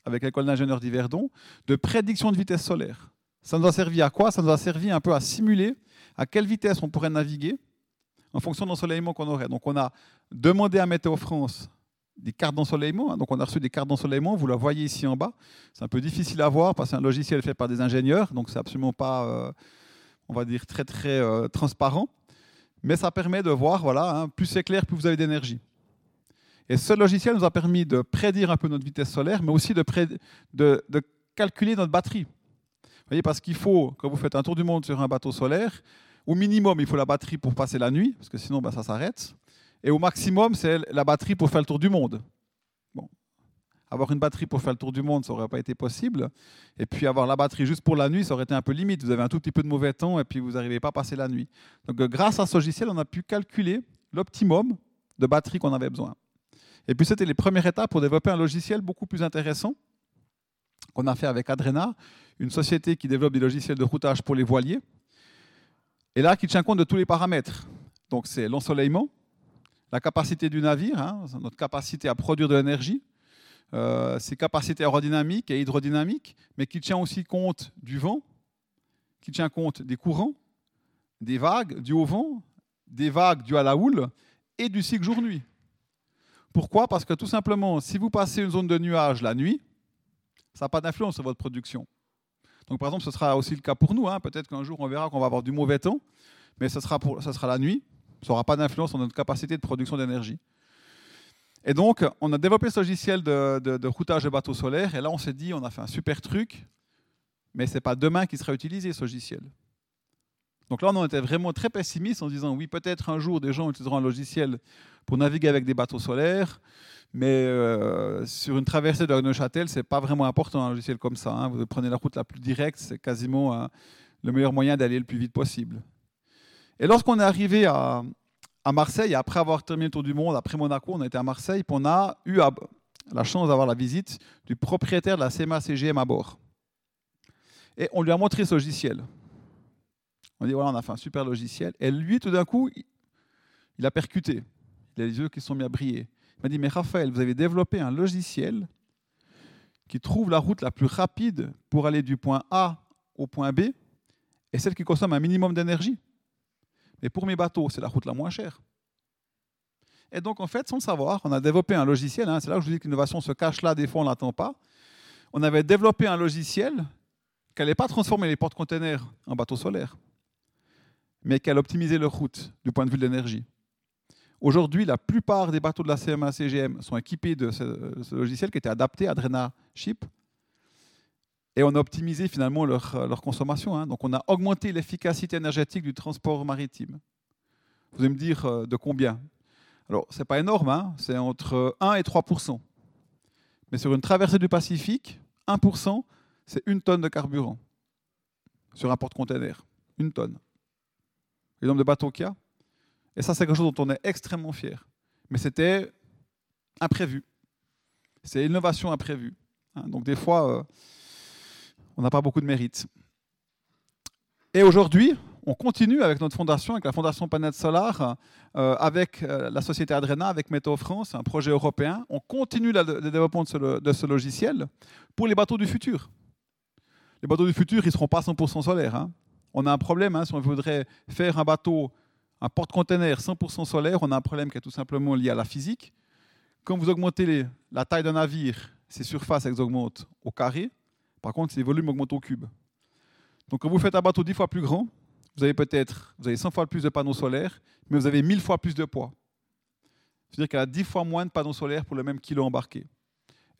avec l'école d'ingénieurs d'Yverdon de prédiction de vitesse solaire. Ça nous a servi à quoi? Ça nous a servi un peu à simuler à quelle vitesse on pourrait naviguer en fonction de l'ensoleillement qu'on aurait. Donc on a demandé à Météo France des cartes d'ensoleillement. Hein. Donc on a reçu des cartes d'ensoleillement, vous la voyez ici en bas. C'est un peu difficile à voir parce que c'est un logiciel fait par des ingénieurs, donc c'est absolument pas, euh, on va dire, très très euh, transparent. Mais ça permet de voir, voilà, hein, plus c'est clair, plus vous avez d'énergie. Et ce logiciel nous a permis de prédire un peu notre vitesse solaire, mais aussi de, calculer notre batterie. Vous voyez, parce qu'il faut, quand vous faites un tour du monde sur un bateau solaire, au minimum, il faut la batterie pour passer la nuit, parce que sinon, ben, ça s'arrête. Et au maximum, c'est la batterie pour faire le tour du monde. Bon. Avoir une batterie pour faire le tour du monde, ça n'aurait pas été possible. Et puis avoir la batterie juste pour la nuit, ça aurait été un peu limite. Vous avez un tout petit peu de mauvais temps et puis vous n'arrivez pas à passer la nuit. Donc grâce à ce logiciel, on a pu calculer l'optimum de batterie qu'on avait besoin. Et puis c'était les premières étapes pour développer un logiciel beaucoup plus intéressant qu'on a fait avec Adrena, une société qui développe des logiciels de routage pour les voiliers. Et là, qui tient compte de tous les paramètres. Donc c'est l'ensoleillement, la capacité du navire, hein, notre capacité à produire de l'énergie, euh, ses capacités aérodynamiques et hydrodynamiques, mais qui tient aussi compte du vent, qui tient compte des courants, des vagues du haut vent, des vagues dues à la houle et du cycle jour-nuit. Pourquoi? Parce que tout simplement, si vous passez une zone de nuages la nuit, ça n'a pas d'influence sur votre production. Donc par exemple, ce sera aussi le cas pour nous. Hein. Peut-être qu'un jour, on verra qu'on va avoir du mauvais temps, mais ce sera, la nuit. Ça n'aura pas d'influence sur notre capacité de production d'énergie. Et donc, on a développé ce logiciel de, de routage de bateaux solaires. Et là, on s'est dit, on a fait un super truc, mais ce n'est pas demain qui sera utilisé, ce logiciel. Donc là, on était vraiment très pessimiste en disant oui, peut-être un jour des gens utiliseront un logiciel pour naviguer avec des bateaux solaires, mais euh, sur une traversée de Neuchâtel, ce n'est pas vraiment important un logiciel comme ça. Hein. Vous prenez la route la plus directe, c'est quasiment euh, le meilleur moyen d'aller le plus vite possible. Et lorsqu'on est arrivé à, Marseille, après avoir terminé le tour du monde, après Monaco, on été à Marseille, puis on a eu la chance d'avoir la visite du propriétaire de la CMA CGM à bord. Et on lui a montré ce logiciel. On dit voilà, on a fait un super logiciel. Et lui, tout d'un coup, il a percuté. Il a les yeux qui sont mis à briller. Il m'a dit mais Raphaël, vous avez développé un logiciel qui trouve la route la plus rapide pour aller du point A au point B et celle qui consomme un minimum d'énergie. Mais pour mes bateaux, c'est la route la moins chère. Et donc, en fait, sans le savoir, on a développé un logiciel. Hein, c'est là que je vous dis que l'innovation se cache là, des fois, on ne l'attend pas. On avait développé un logiciel qui n'allait pas transformer les porte-containers en bateaux solaires mais qu'elle optimisait leur route du point de vue de l'énergie. Aujourd'hui, la plupart des bateaux de la CMA CGM sont équipés de ce, logiciel qui était adapté à Drena Ship. Et on a optimisé finalement leur, consommation. Hein. Donc on a augmenté l'efficacité énergétique du transport maritime. Vous allez me dire euh, de combien? Alors, ce n'est pas énorme, hein. c'est entre 1 et 3% Mais sur une traversée du Pacifique, 1% c'est une tonne de carburant sur un porte-container. Une tonne le nombre de bateaux qu'il y a. Et ça, c'est quelque chose dont on est extrêmement fier. Mais c'était imprévu. C'est innovation imprévue. Hein. donc des fois, euh, On n'a pas beaucoup de mérite. Et aujourd'hui, on continue avec notre fondation, avec la fondation Panel Solar, euh, avec euh, la société Adrena, avec Météo France, un projet européen. On continue le, développement de ce, de ce, logiciel pour les bateaux du futur. Les bateaux du futur, ils ne seront pas 100% solaires. Hein. On a un problème, hein, si on voudrait faire un bateau, un porte-container 100% solaire, on a un problème qui est tout simplement lié à la physique. Quand vous augmentez la taille d'un navire, ses surfaces elles augmentent au carré. Par contre, ses volumes augmentent au cube. Donc quand vous faites un bateau 10 fois plus grand, vous avez peut-être vous avez 100 fois plus de panneaux solaires, mais vous avez 1000 fois plus de poids. C'est-à-dire qu'il y a 10 fois moins de panneaux solaires pour le même kilo embarqué.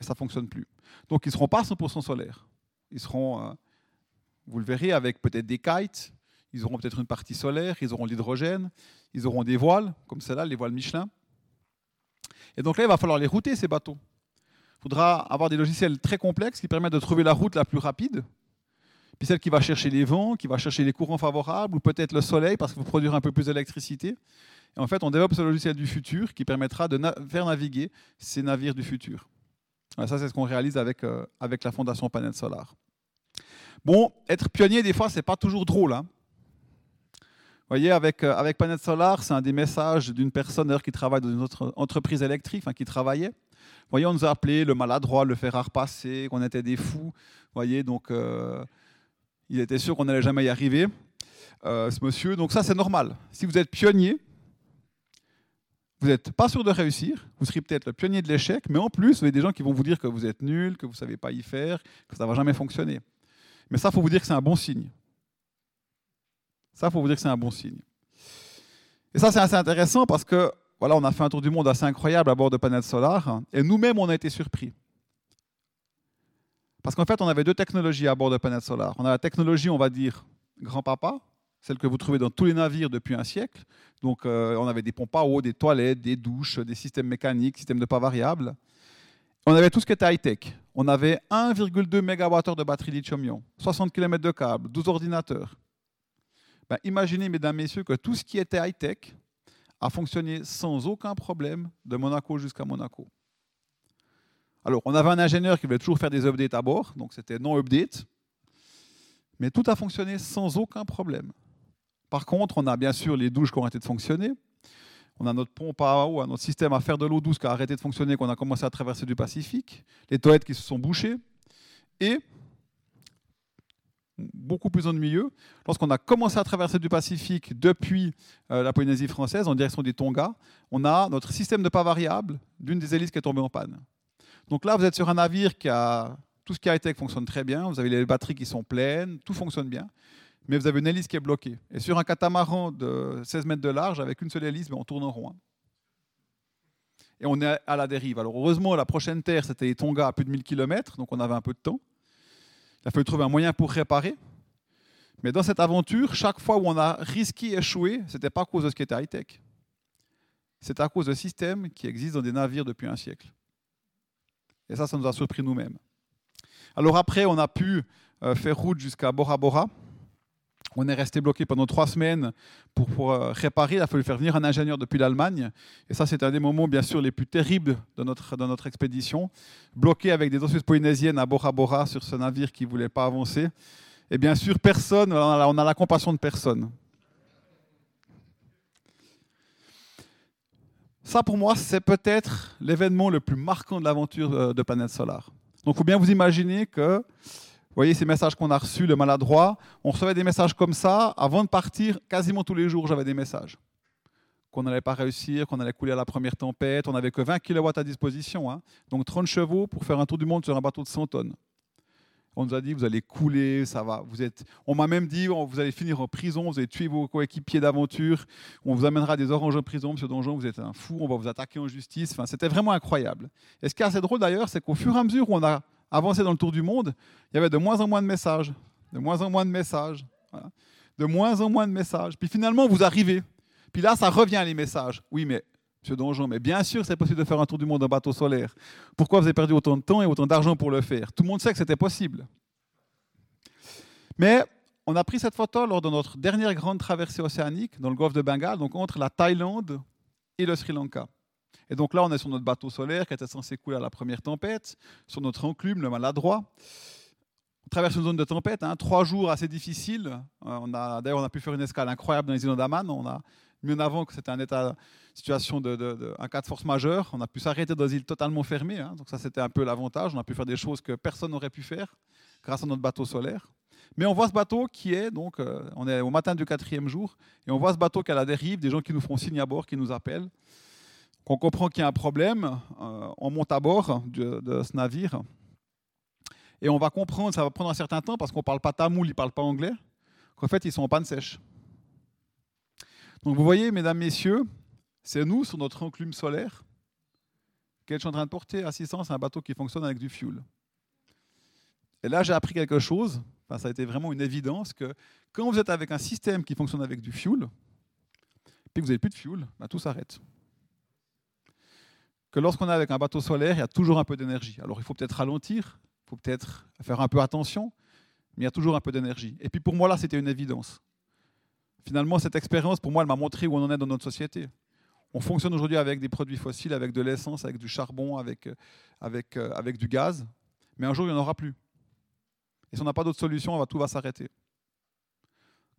Et ça ne fonctionne plus. Donc ils ne seront pas 100% solaires. Ils seront, euh, vous le verrez, avec peut-être des kites, ils auront peut-être une partie solaire, ils auront l'hydrogène, ils auront des voiles, comme celle-là, les voiles Michelin. Et donc là, il va falloir les router, ces bateaux. Il faudra avoir des logiciels très complexes qui permettent de trouver la route la plus rapide, puis celle qui va chercher les vents, qui va chercher les courants favorables, ou peut-être le soleil, parce qu'il faut produire un peu plus d'électricité. Et en fait, on développe ce logiciel du futur qui permettra de faire naviguer ces navires du futur. ça, c'est ce qu'on réalise avec, euh, avec la Fondation Panel Solar. Bon, être pionnier, des fois, c'est pas toujours drôle. Hein. Vous voyez, avec, euh, avec Solar, c'est un des messages d'une personne qui travaille dans une autre entreprise électrique, enfin, qui travaillait. Vous voyez, on nous a appelé le maladroit, le fer à repasser, qu'on était des fous. Vous voyez, donc euh, il était sûr qu'on n'allait jamais y arriver, euh, ce monsieur. Donc ça, c'est normal. Si vous êtes pionnier, vous n'êtes pas sûr de réussir, vous serez peut-être le pionnier de l'échec, mais en plus, vous avez des gens qui vont vous dire que vous êtes nul, que vous ne savez pas y faire, que ça ne va jamais fonctionner. Mais ça, il faut vous dire que c'est un bon signe. Ça, il faut vous dire que c'est un bon signe. Et ça, c'est assez intéressant parce que, voilà, on a fait un tour du monde assez incroyable à bord de panels solaires, et nous-mêmes, on a été surpris. Parce qu'en fait, on avait deux technologies à bord de Panel Solar. On a la technologie, on va dire, grand-papa, celle que vous trouvez dans tous les navires depuis un siècle. Donc, euh, on avait des pompes à eau, des toilettes, des douches, des systèmes mécaniques, systèmes de pas variables. On avait tout ce qui était high-tech. On avait 1,2 MWh de batterie lithium-ion, 60 km de câbles, 12 ordinateurs. Ben, imaginez, mesdames, messieurs, que tout ce qui était high-tech a fonctionné sans aucun problème de Monaco jusqu'à Monaco. Alors, on avait un ingénieur qui voulait toujours faire des updates à bord, donc c'était non update. Mais tout a fonctionné sans aucun problème. Par contre, on a bien sûr les douches qui ont arrêté de fonctionner. On a notre pompe à eau, notre système à faire de l'eau douce qui a arrêté de fonctionner, qu'on a commencé à traverser du Pacifique. Les toilettes qui se sont bouchées. Et, beaucoup plus ennuyeux, lorsqu'on a commencé à traverser du Pacifique depuis euh, la Polynésie française en direction des Tonga, on a notre système de pas variable d'une des hélices qui est tombée en panne. Donc là, vous êtes sur un navire qui a tout ce qui a été fonctionne très bien. Vous avez les batteries qui sont pleines, tout fonctionne bien. Mais vous avez une hélice qui est bloquée. Et sur un catamaran de 16 mètres de large, avec une seule hélice, ben, on tourne en rond. Et on est à la dérive. Alors heureusement, la prochaine terre, c'était les Tonga à plus de 1000 km, donc on avait un peu de temps. Il a fallu trouver un moyen pour réparer. Mais dans cette aventure, chaque fois où on a risqué échouer, ce n'était pas à cause de ce qui était high-tech. C'était à cause de systèmes qui existent dans des navires depuis un siècle. Et ça, ça nous a surpris nous-mêmes. Alors après, on a pu euh, faire route jusqu'à Bora Bora. On est resté bloqué pendant trois semaines pour, euh, réparer. Il a fallu faire venir un ingénieur depuis l'Allemagne. Et ça, c'est un des moments, bien sûr, les plus terribles de notre, notre expédition. Bloqué avec des danseuses polynésiennes à Bora Bora sur ce navire qui ne voulait pas avancer. Et bien sûr, personne, on a la compassion de personne. Ça, pour moi, c'est peut-être l'événement le plus marquant de l'aventure euh, de Planète Solar. Donc, il faut bien vous imaginer que, vous voyez ces messages qu'on a reçus, le maladroit, on recevait des messages comme ça. Avant de partir, quasiment tous les jours, j'avais des messages. Qu'on n'allait pas réussir, qu'on allait couler à la première tempête. On n'avait que 20 kW à disposition. Hein. Donc 30 chevaux pour faire un tour du monde sur un bateau de 100 tonnes. On nous a dit, vous allez couler, ça va. Vous êtes... On m'a même dit, vous allez finir en prison, vous allez tuer vos coéquipiers d'aventure, on vous amènera des oranges en prison, monsieur Donjon, vous êtes un fou, on va vous attaquer en justice. Enfin, c'était vraiment incroyable. Et ce qui est assez drôle d'ailleurs, c'est qu'au fur et à mesure où on a avancé dans le tour du monde, il y avait de moins en moins de messages, de moins en moins de messages, de moins en moins de messages. Puis finalement, vous arrivez. Puis là, ça revient les messages. Oui, mais Monsieur Donjon, mais bien sûr, c'est possible de faire un tour du monde en bateau solaire. Pourquoi vous avez perdu autant de temps et autant d'argent pour le faire? Tout le monde sait que c'était possible. Mais on a pris cette photo lors de notre dernière grande traversée océanique dans le golfe de Bengale, donc entre la Thaïlande et le Sri Lanka. Et donc là, on est sur notre bateau solaire qui était censé couler à la première tempête, sur notre enclume, le maladroit. On traverse une zone de tempête, hein, trois jours assez difficiles. Euh, d'ailleurs, on a pu faire une escale incroyable dans les îles d'Aman. On a mis en avant que c'était un état, situation de, cas de force majeure. On a pu s'arrêter dans des îles totalement fermées. Hein. donc ça, c'était un peu l'avantage. On a pu faire des choses que personne n'aurait pu faire grâce à notre bateau solaire. Mais on voit ce bateau qui est, donc, euh, on est au matin du quatrième jour, et on voit ce bateau qui est à la dérive, des gens qui nous font signe à bord, qui nous appellent. On comprend qu'il y a un problème, euh, on monte à bord de, ce navire, et on va comprendre, ça va prendre un certain temps, parce qu'on ne parle pas tamoul, ils ne parlent pas anglais, qu'en fait, ils sont en panne sèche. Donc vous voyez, mesdames, messieurs, c'est nous, sur notre enclume solaire, qui est en train de porter assistance à un bateau qui fonctionne avec du fuel. Et là, j'ai appris quelque chose, ça a été vraiment une évidence que quand vous êtes avec un système qui fonctionne avec du fuel, puis que vous n'avez plus de fuel, bah, tout s'arrête. Que lorsqu'on est avec un bateau solaire, il y a toujours un peu d'énergie. Alors il faut peut-être ralentir, il faut peut-être faire un peu attention, mais il y a toujours un peu d'énergie. Et puis pour moi, là, c'était une évidence. Finalement, cette expérience, pour moi, elle m'a montré où on en est dans notre société. On fonctionne aujourd'hui avec des produits fossiles, avec de l'essence, avec du charbon, avec, avec, euh, avec du gaz, mais un jour, il n'y en aura plus. Et si on n'a pas d'autre solution, tout va s'arrêter.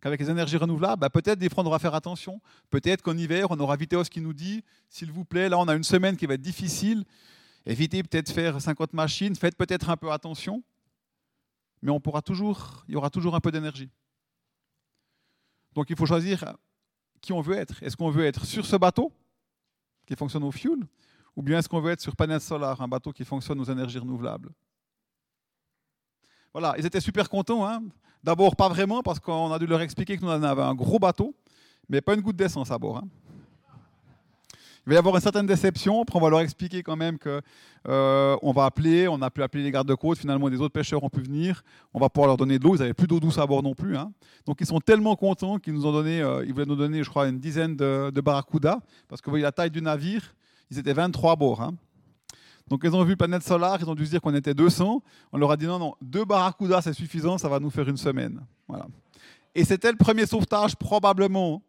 Qu'avec les énergies renouvelables, bah, peut-être des fois on devra faire attention. Peut-être qu'en hiver, on aura Viteos qui nous dit, s'il vous plaît, là on a une semaine qui va être difficile, évitez peut-être faire 50 machines, faites peut-être un peu attention, mais on pourra toujours, il y aura toujours un peu d'énergie. Donc il faut choisir qui on veut être. Est-ce qu'on veut être sur ce bateau qui fonctionne au fuel, ou bien est-ce qu'on veut être sur panel solaire, un bateau qui fonctionne aux énergies renouvelables? Voilà, ils étaient super contents. Hein. D'abord, pas vraiment, parce qu'on a dû leur expliquer que nous avions un gros bateau, mais pas une goutte d'essence à bord. Hein. Il va y avoir une certaine déception. Après, on va leur expliquer quand même qu'on euh, va appeler. On a pu appeler les gardes côte Finalement, des autres pêcheurs ont pu venir. On va pouvoir leur donner de l'eau. Ils n'avaient plus d'eau douce à bord non plus. Hein. Donc, ils sont tellement contents qu'ils ont donné. Euh, ils voulaient nous donner, je crois, une dizaine de, de. Parce que vous voyez la taille du navire. Ils étaient 23 à bord. Hein. Donc ils ont vu planète solaire, ils ont dû se dire qu'on était 200. On leur a dit non, non, deux barracudas c'est suffisant, ça va nous faire une semaine. Voilà. Et c'était le premier sauvetage probablement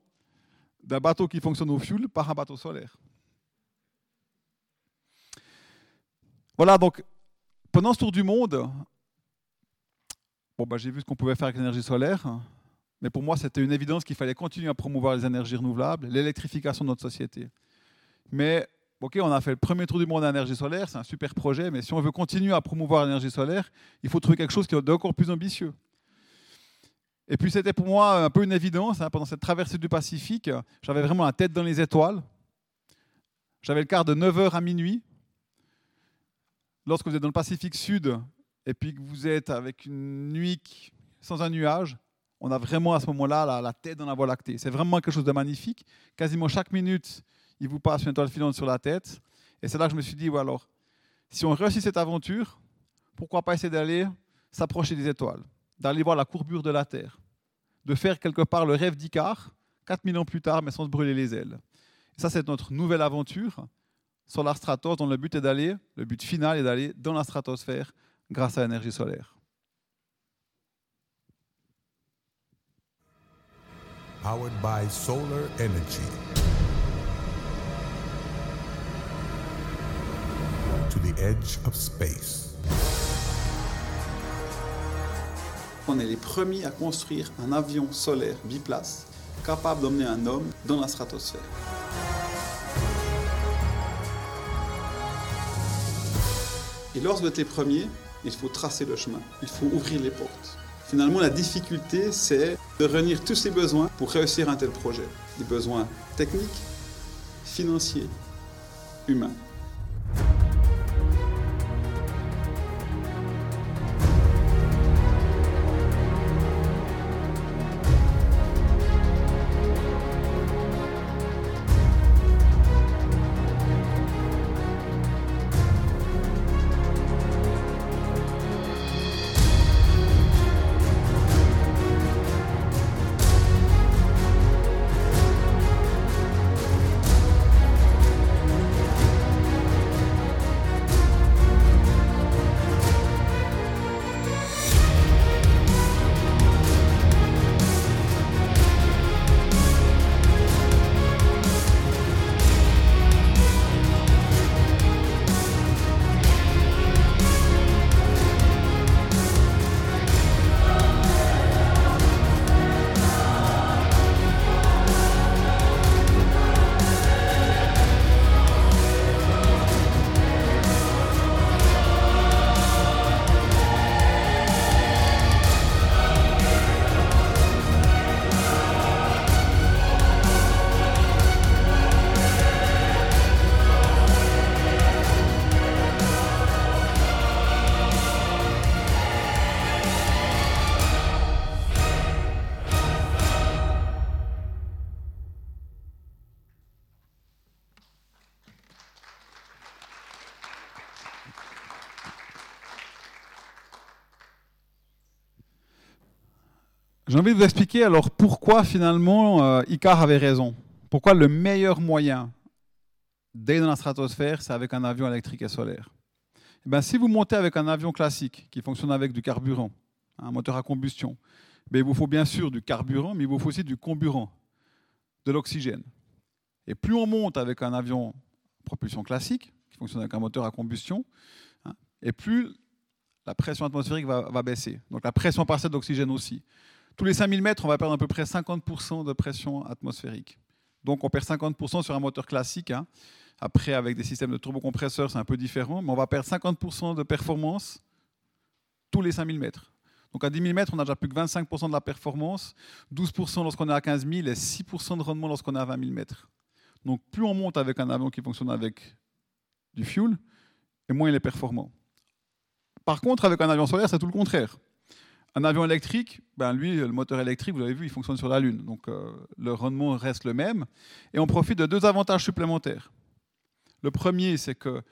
d'un bateau qui fonctionne au fuel par un bateau solaire. Voilà, donc pendant ce tour du monde, bon, bah, j'ai vu ce qu'on pouvait faire avec l'énergie solaire, mais pour moi c'était une évidence qu'il fallait continuer à promouvoir les énergies renouvelables, l'électrification de notre société. Mais Ok, on a fait le premier tour du monde à l'énergie solaire, c'est un super projet, mais si on veut continuer à promouvoir l'énergie solaire, il faut trouver quelque chose qui est encore plus ambitieux. Et puis c'était pour moi un peu une évidence, hein, pendant cette traversée du Pacifique, j'avais vraiment la tête dans les étoiles. J'avais le quart de 9h à minuit. Lorsque vous êtes dans le Pacifique Sud et puis que vous êtes avec une nuit sans un nuage, on a vraiment à ce moment-là la, la tête dans la Voie lactée. C'est vraiment quelque chose de magnifique. Quasiment chaque minute, il vous passe une étoile filante sur la tête. Et c'est là que je me suis dit, ou alors, si on réussit cette aventure, pourquoi pas essayer d'aller s'approcher des étoiles, d'aller voir la courbure de la Terre, de faire quelque part le rêve d'Icare, 4000 ans plus tard, mais sans se brûler les ailes. Et ça, c'est notre nouvelle aventure sur Stratos, dont le but est d'aller, le but final est d'aller dans la stratosphère grâce à l'énergie solaire. Powered by solar energy. Edge of. On est les premiers à construire un avion solaire biplace capable d'emmener un homme dans la stratosphère. Et lorsque vous êtes les premiers, il faut tracer le chemin, il faut ouvrir les portes. Finalement, la difficulté, c'est de réunir tous ces besoins pour réussir un tel projet. Des besoins techniques, financiers, humains. J'ai envie de vous expliquer alors pourquoi finalement euh, Icar avait raison. Pourquoi le meilleur moyen d'aller dans la stratosphère, c'est avec un avion électrique et solaire. Eh bien, si vous montez avec un avion classique qui fonctionne avec du carburant, un moteur à combustion, ben, il vous faut bien sûr du carburant, mais il vous faut aussi du comburant, de l'oxygène. Et plus on monte avec un avion propulsion classique, qui fonctionne avec un moteur à combustion, hein, et plus la pression atmosphérique va, baisser. Donc la pression partielle d'oxygène aussi. Tous les 5000 mètres, on va perdre à peu près 50% de pression atmosphérique. Donc on perd 50% sur un moteur classique. Hein. Après, avec des systèmes de turbocompresseurs, c'est un peu différent, mais on va perdre 50% de performance tous les 5000 mètres. Donc à 10 000 mètres, on a déjà plus que 25% de la performance, 12% lorsqu'on est à 15 000 et 6% de rendement lorsqu'on est à 20 000 mètres. Donc plus on monte avec un avion qui fonctionne avec du fuel, et moins il est performant. Par contre, avec un avion solaire, c'est tout le contraire. Un avion électrique, ben lui, le moteur électrique, vous l'avez vu, il fonctionne sur la Lune. Donc euh, le rendement reste le même. Et on profite de deux avantages supplémentaires. Le premier, c'est que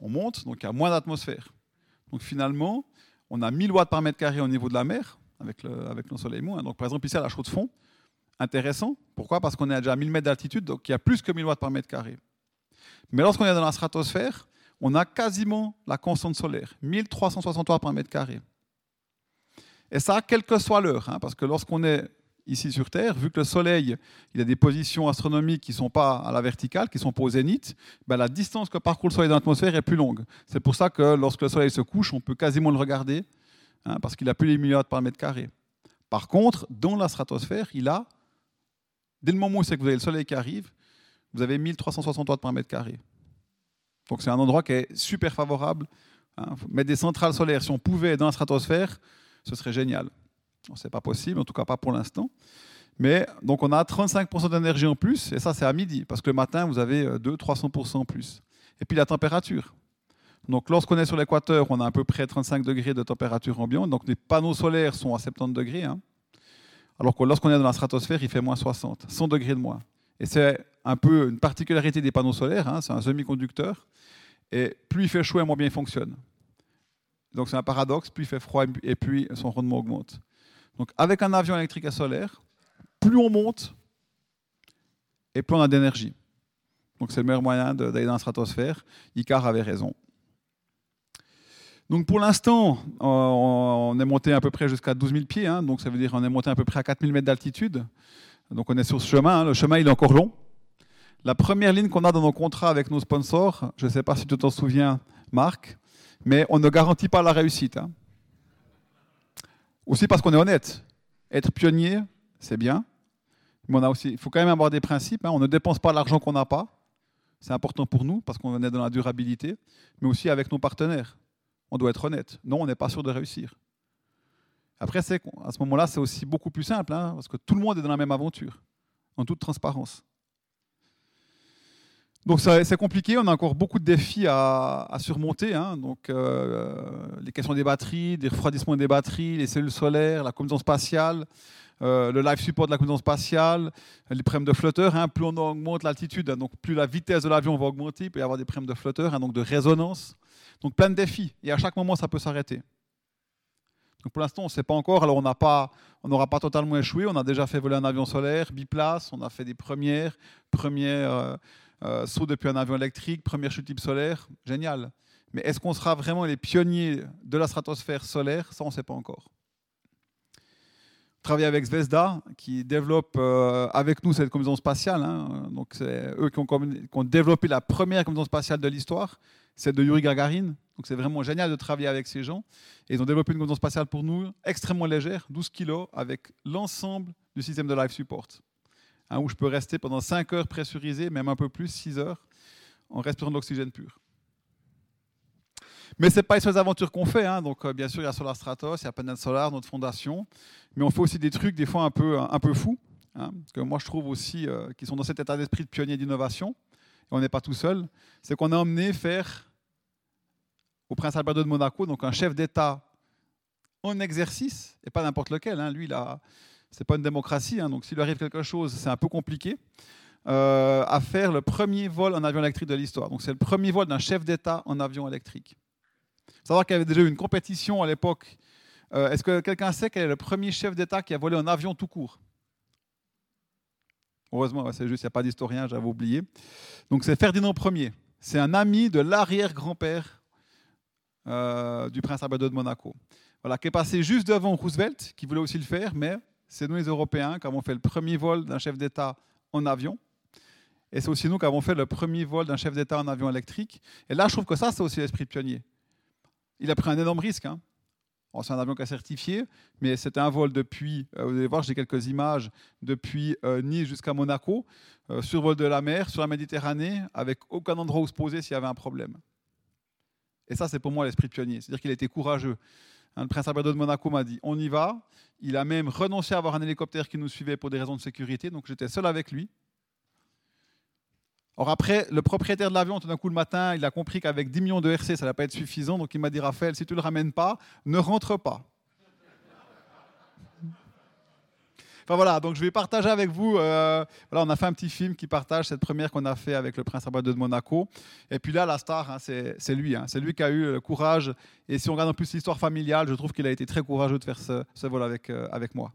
on monte, donc il y a moins d'atmosphère. Donc finalement, on a 1000 watts par mètre carré au niveau de la mer, avec l'ensoleillement. Hein. Donc par exemple, ici à la chaux de fond, intéressant. Pourquoi? Parce qu'on est à déjà 1000 mètres d'altitude, donc il y a plus que 1000 watts par mètre carré. Mais lorsqu'on est dans la stratosphère, on a quasiment la constante solaire, 1360 watts par mètre carré. Et ça, quelle que soit l'heure, hein, parce que lorsqu'on est ici sur Terre, vu que le Soleil il a des positions astronomiques qui ne sont pas à la verticale, qui sont pas au zénith, ben la distance que parcourt le Soleil dans l'atmosphère est plus longue. C'est pour ça que lorsque le Soleil se couche, on peut quasiment le regarder, hein, parce qu'il a plus les milliards par mètre carré. Par contre, dans la stratosphère, il a Dès le moment où c'est que vous avez le soleil qui arrive, vous avez 1360 watts par mètre carré. Donc c'est un endroit qui est super favorable. Hein. Mettre des centrales solaires, si on pouvait dans la stratosphère, ce serait génial. Ce n'est pas possible, en tout cas pas pour l'instant. Mais donc on a 35% d'énergie en plus, et ça c'est à midi, parce que le matin vous avez 200-300% en plus. Et puis la température. Donc lorsqu'on est sur l'équateur, on a à peu près 35 degrés de température ambiante, donc les panneaux solaires sont à 70 degrés. Hein. Alors que lorsqu'on est dans la stratosphère, il fait moins 60, 100 degrés de moins. Et c'est un peu une particularité des panneaux solaires, hein, c'est un semi-conducteur. Et plus il fait chaud moins bien il fonctionne. Donc c'est un paradoxe, plus il fait froid et puis son rendement augmente. Donc avec un avion électrique à solaire, plus on monte et plus on a d'énergie. Donc c'est le meilleur moyen d'aller dans la stratosphère. Icar avait raison. Donc pour l'instant, on est monté à peu près jusqu'à 12 000 pieds, hein. donc ça veut dire qu'on est monté à peu près à 4 000 mètres d'altitude. Donc on est sur ce chemin, hein. le chemin il est encore long. La première ligne qu'on a dans nos contrats avec nos sponsors, je ne sais pas si tu t'en souviens, Marc, mais on ne garantit pas la réussite. Hein. Aussi parce qu'on est honnête. Être pionnier, c'est bien, mais on a aussi, il faut quand même avoir des principes. On ne dépense pas l'argent qu'on n'a pas. C'est important pour nous parce qu'on est dans la durabilité, mais aussi avec nos partenaires on doit être honnête. Non, on n'est pas sûr de réussir. Après, à ce moment-là, c'est aussi beaucoup plus simple, hein, parce que tout le monde est dans la même aventure, en toute transparence. Donc c'est compliqué, on a encore beaucoup de défis à, surmonter. Hein. donc euh, les questions des batteries, des refroidissements des batteries, les cellules solaires, la combinaison spatiale, euh, le live support de la combinaison spatiale, les problèmes de flotteurs. Hein. plus on augmente l'altitude, donc plus la vitesse de l'avion va augmenter, il peut y avoir des problèmes de flotteurs, donc de résonance. Donc plein de défis. Et à chaque moment, ça peut s'arrêter. Donc pour l'instant, on ne sait pas encore. Alors on n'aura pas, totalement échoué. On a déjà fait voler un avion solaire, biplace. On a fait des premières, premières euh, euh, sauts depuis un avion électrique, première chute type solaire. Génial. Mais est-ce qu'on sera vraiment les pionniers de la stratosphère solaire? Ça, on ne sait pas encore. Travailler avec Zvezda, qui développe euh, avec nous cette combinaison spatiale. Hein. Donc c'est eux qui ont, développé la première combinaison spatiale de l'histoire celle de Yuri Gagarin. Donc c'est vraiment génial de travailler avec ces gens. Et ils ont développé une combinaison spatiale pour nous extrêmement légère, 12 kg, avec l'ensemble du système de live support. Hein, où je peux rester pendant 5 heures pressurisé, même un peu plus, 6 heures, en respirant de l'oxygène pur. Mais ce n'est pas les seules aventures qu'on fait. Hein. Donc, euh, bien sûr, il y a Solar Stratos, il y a Panel Solar, notre fondation. Mais on fait aussi des trucs, des fois, un peu, un peu fous. Hein, que moi, je trouve aussi euh, qui sont dans cet état d'esprit de pionnier d'innovation on n'est pas tout seul, c'est qu'on a emmené faire au prince Albert de Monaco, donc un chef d'État en exercice, et pas n'importe lequel. Lui, ce n'est pas une démocratie, hein. donc s'il lui arrive quelque chose, c'est un peu compliqué, euh, à faire le premier vol en avion électrique de l'histoire. Donc c'est le premier vol d'un chef d'État en avion électrique. Il savoir qu'il y avait déjà eu une compétition à l'époque Euh, est-ce que quelqu'un sait quel est le premier chef d'État qui a volé un avion tout court? Heureusement, c'est juste, il n'y a pas d'historien, j'avais oublié. Donc c'est Ferdinand Ier. C'est un ami de l'arrière-grand-père euh, du prince Albert de Monaco. Voilà, qui est passé juste devant Roosevelt, qui voulait aussi le faire, mais c'est nous les Européens qui avons fait le premier vol d'un chef d'État en avion. Et c'est aussi nous qui avons fait le premier vol d'un chef d'État en avion électrique. Et là, je trouve que ça, c'est aussi l'esprit pionnier. Il a pris un énorme risque. Hein c'est un avion qui a certifié, mais c'était un vol depuis, euh, vous allez voir, j'ai quelques images, depuis euh, Nice jusqu'à Monaco, euh, sur vol de la mer, sur la Méditerranée, avec aucun endroit où se poser s'il y avait un problème. Et ça, c'est pour moi l'esprit pionnier. C'est-à-dire qu'il a été courageux. Le prince Alberto de Monaco m'a dit on y va. Il a même renoncé à avoir un hélicoptère qui nous suivait pour des raisons de sécurité, donc j'étais seul avec lui. Or après, le propriétaire de l'avion, tout d'un coup le matin, il a compris qu'avec 10 millions de RC, ça ne va pas être suffisant. Donc il m'a dit, Raphaël, si tu ne le ramènes pas, ne rentre pas. Enfin voilà, donc je vais partager avec vous. Euh, voilà, on a fait un petit film qui partage cette première qu'on a fait avec le prince Albert de Monaco. Et puis là, la star, hein, c'est lui. Hein. c'est lui qui a eu le courage. Et si on regarde en plus l'histoire familiale, je trouve qu'il a été très courageux de faire ce, vol avec, euh, avec moi.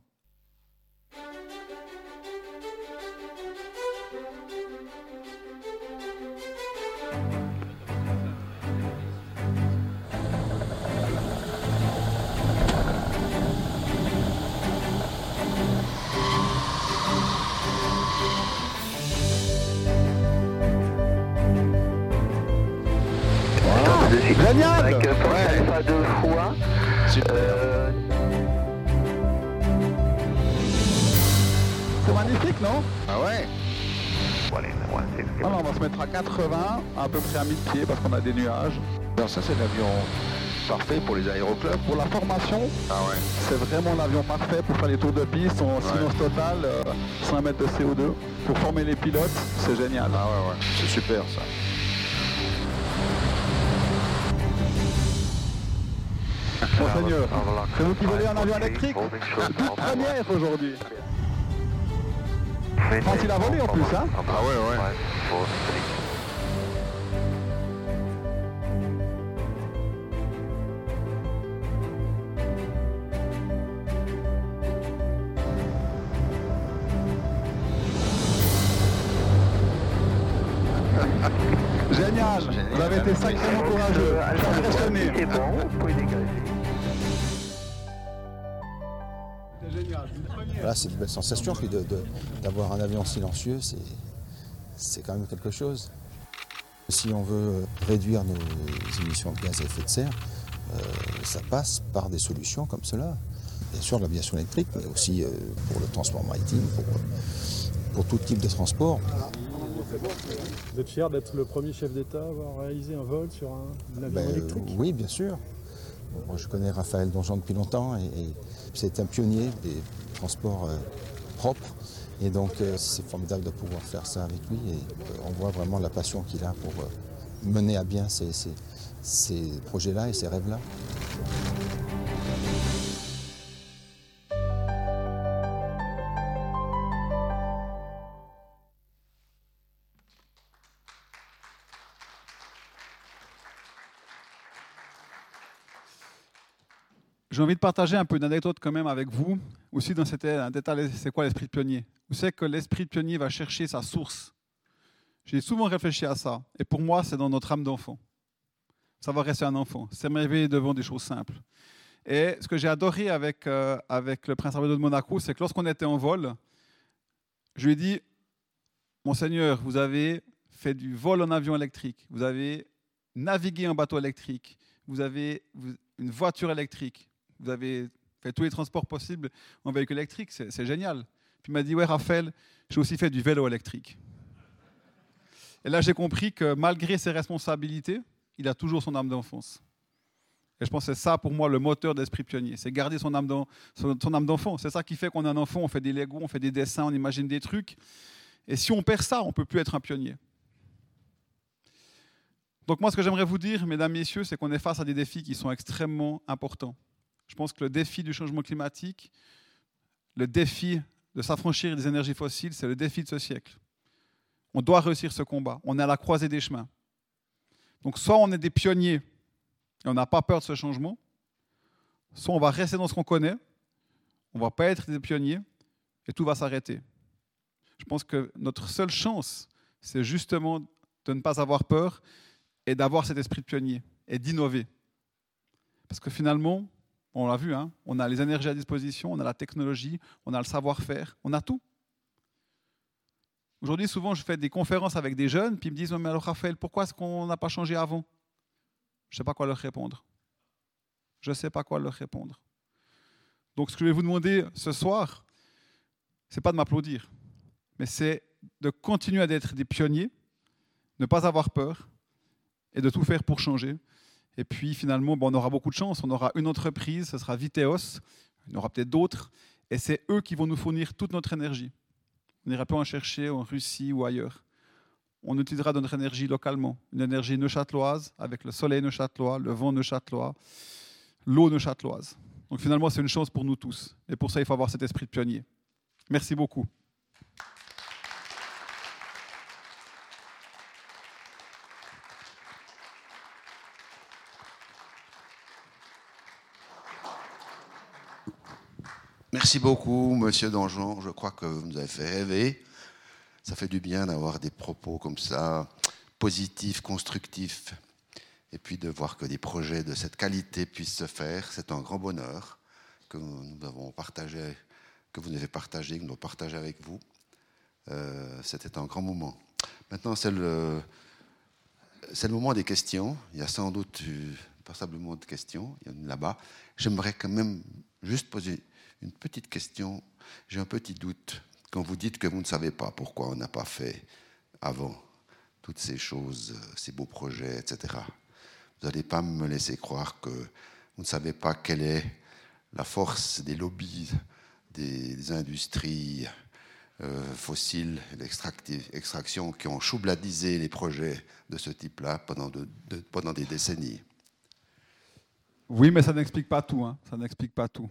Génial Avec ouais. Alpha deux fois. Super. Euh... C'est magnifique, non? Ah ouais alors, on va se mettre à 80, à peu près à 1000 pieds parce qu'on a des nuages. Alors ça c'est l'avion parfait pour les aéroclubs. Pour la formation, ah ouais. c'est vraiment l'avion parfait pour faire les tours de piste en silence total, 100 mètres de CO2. Pour former les pilotes, c'est génial. Ah ouais, ouais, c'est super ça. Monseigneur, c'est vous qui volez un avion électrique Toute première aujourd'hui. Quand il a volé en plus, hein Ah ouais, ouais. Génial. Vous avez été sacrément courageux. Impressionné. C'est une belle sensation. Puis d'avoir un avion silencieux, c'est quand même quelque chose. Si on veut réduire nos émissions de gaz à effet de serre, euh, ça passe par des solutions comme cela. Bien sûr, l'aviation électrique, mais aussi euh, pour le transport maritime, pour, tout type de transport. Vous êtes fier d'être le premier chef d'État à avoir réalisé un vol sur un, avion ben, électrique? Oui, bien sûr. je connais Raphaël Donjon depuis longtemps et, et c'est un pionnier des transports euh, propres. Et donc euh, c'est formidable de pouvoir faire ça avec lui et euh, on voit vraiment la passion qu'il a pour mener à bien ces, ces projets-là et ces rêves-là. J'ai envie de partager un peu d'anecdotes quand même avec vous. Aussi, dans cet détail, c'est quoi l'esprit de pionnier? Vous savez que l'esprit de pionnier va chercher sa source. J'ai souvent réfléchi à ça. Et pour moi, c'est dans notre âme d'enfant. Ça va rester un enfant. S'émerveiller devant des choses simples. Et ce que j'ai adoré avec, euh, le prince Alberto de Monaco, c'est que lorsqu'on était en vol, je lui ai dit Monseigneur, vous avez fait du vol en avion électrique, vous avez navigué en bateau électrique, vous avez une voiture électrique, vous avez fait tous les transports possibles en véhicule électrique, c'est génial. Puis il m'a dit, ouais Raphaël, j'ai aussi fait du vélo électrique. Et là, j'ai compris que malgré ses responsabilités, il a toujours son âme d'enfance. Et je pense que c'est ça pour moi le moteur d'esprit pionnier, c'est garder son âme d'enfant. C'est ça qui fait qu'on est un enfant, on fait des Legos, on fait des dessins, on imagine des trucs. Et si on perd ça, on ne peut plus être un pionnier. Donc moi, ce que j'aimerais vous dire, mesdames, messieurs, c'est qu'on est face à des défis qui sont extrêmement importants. Je pense que le défi du changement climatique, le défi de s'affranchir des énergies fossiles, c'est le défi de ce siècle. On doit réussir ce combat. On est à la croisée des chemins. Donc soit on est des pionniers et on n'a pas peur de ce changement, soit on va rester dans ce qu'on connaît, on ne va pas être des pionniers, et tout va s'arrêter. Je pense que notre seule chance, c'est justement de ne pas avoir peur et d'avoir cet esprit de pionnier et d'innover. Parce que finalement, on l'a vu, hein, on a les énergies à disposition, on a la technologie, on a le savoir-faire, on a tout. Aujourd'hui, souvent, je fais des conférences avec des jeunes, puis ils me disent Mais alors, Raphaël, pourquoi est-ce qu'on n'a pas changé avant? Je ne sais pas quoi leur répondre. Je ne sais pas quoi leur répondre. Donc, ce que je vais vous demander ce soir, ce n'est pas de m'applaudir, mais c'est de continuer à être des pionniers, ne pas avoir peur et de tout faire pour changer. Et puis finalement, on aura beaucoup de chance. On aura une entreprise, ce sera Viteos. Il y en aura peut-être d'autres. Et c'est eux qui vont nous fournir toute notre énergie. On n'ira pas en chercher en Russie ou ailleurs. On utilisera notre énergie localement. Une énergie neuchâteloise avec le soleil neuchâtelois, le vent neuchâtelois, l'eau neuchâteloise. Donc finalement, c'est une chance pour nous tous. Et pour ça, il faut avoir cet esprit de pionnier. Merci beaucoup. Merci beaucoup, Monsieur Dangean. Je crois que vous nous avez fait rêver. Ça fait du bien d'avoir des propos comme ça, positifs, constructifs, et puis de voir que des projets de cette qualité puissent se faire. C'est un grand bonheur que nous avons partagé, que vous avez partagé, que nous avons partagé avec vous. Euh, C'était un grand moment. Maintenant, c'est le, le moment des questions. Il y a sans doute passablement de questions. Là-bas. J'aimerais quand même juste poser une petite question. J'ai un petit doute quand vous dites que vous ne savez pas pourquoi on n'a pas fait avant toutes ces choses, ces beaux projets, etc. Vous n'allez pas me laisser croire que vous ne savez pas quelle est la force des lobbies, des, industries euh, fossiles, l'extraction qui ont choubladisé les projets de ce type-là pendant, des décennies. Oui, mais ça n'explique pas tout. Hein. Ça n'explique pas tout.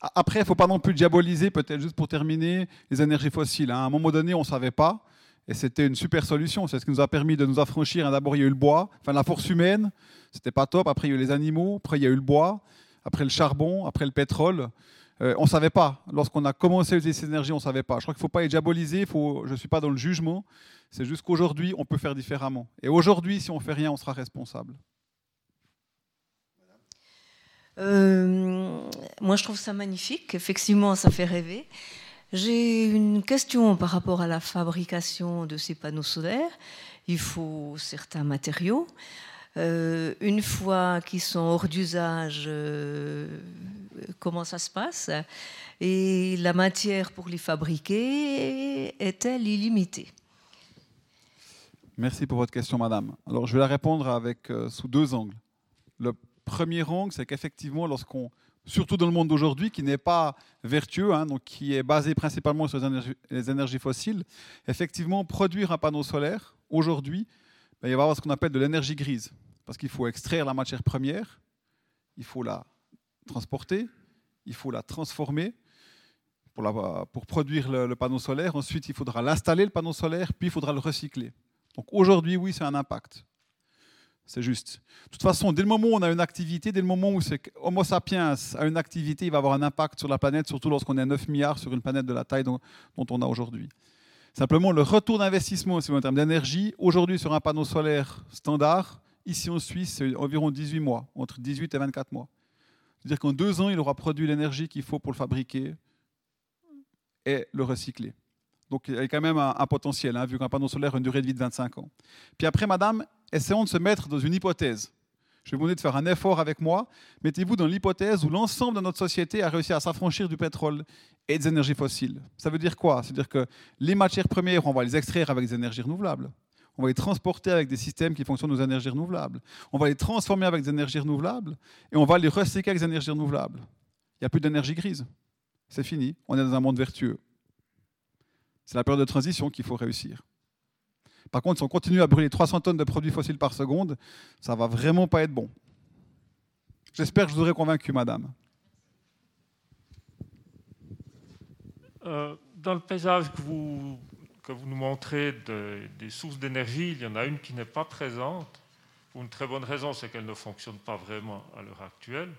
Après, il ne faut pas non plus diaboliser, peut-être juste pour terminer, les énergies fossiles. Hein. À un moment donné, on ne savait pas, et c'était une super solution. C'est ce qui nous a permis de nous affranchir. D'abord, il y a eu le bois, enfin la force humaine, c'était pas top. Après, il y a eu les animaux, après, il y a eu le bois, après le charbon, après le pétrole. Euh, on ne savait pas. Lorsqu'on a commencé à utiliser ces énergies, on ne savait pas. Je crois qu'il ne faut pas les diaboliser, je ne suis pas dans le jugement. C'est juste qu'aujourd'hui, on peut faire différemment. Et aujourd'hui, si on ne fait rien, on sera responsable. Euh, moi, je trouve ça magnifique. Effectivement, ça fait rêver. J'ai une question par rapport à la fabrication de ces panneaux solaires. Il faut certains matériaux. Euh, une fois qu'ils sont hors d'usage, euh, comment ça se passe? Et la matière pour les fabriquer est-elle illimitée? Merci pour votre question, madame. Alors, je vais la répondre avec, sous deux angles. Le premier angle, c'est qu'effectivement, lorsqu'on, surtout dans le monde d'aujourd'hui, qui n'est pas vertueux, hein, donc qui est basé principalement sur les énergies, fossiles, effectivement, produire un panneau solaire, aujourd'hui, ben, il va y avoir ce qu'on appelle de l'énergie grise. Parce qu'il faut extraire la matière première, il faut la transporter, il faut la transformer pour, pour produire le panneau solaire. Ensuite, il faudra l'installer, le panneau solaire, puis il faudra le recycler. Donc aujourd'hui, oui, c'est un impact. C'est juste. De toute façon, dès le moment où on a une activité, dès le moment où Homo sapiens a une activité, il va avoir un impact sur la planète, surtout lorsqu'on est 9 milliards sur une planète de la taille dont, on a aujourd'hui. Simplement, le retour d'investissement, en termes d'énergie, aujourd'hui sur un panneau solaire standard, ici en Suisse, c'est environ 18 mois, entre 18 et 24 mois. C'est-à-dire qu'en deux ans, il aura produit l'énergie qu'il faut pour le fabriquer et le recycler. Donc il y a quand même un, potentiel, hein, vu qu'un panneau solaire a une durée de vie de 25 ans. Puis après, madame, essayons de se mettre dans une hypothèse. Je vais vous demander de faire un effort avec moi. Mettez-vous dans l'hypothèse où l'ensemble de notre société a réussi à s'affranchir du pétrole et des énergies fossiles. Ça veut dire quoi? C'est-à-dire que les matières premières, on va les extraire avec des énergies renouvelables. On va les transporter avec des systèmes qui fonctionnent aux énergies renouvelables. On va les transformer avec des énergies renouvelables et on va les recycler avec des énergies renouvelables. Il n'y a plus d'énergie grise. C'est fini. On est dans un monde vertueux. C'est la période de transition qu'il faut réussir. Par contre, si on continue à brûler 300 tonnes de produits fossiles par seconde, ça va vraiment pas être bon. J'espère que je vous aurai convaincu, madame. Euh, dans le paysage que vous, que vous nous montrez des sources d'énergie, il y en a une qui n'est pas présente. pour une très bonne raison, c'est qu'elle ne fonctionne pas vraiment à l'heure actuelle,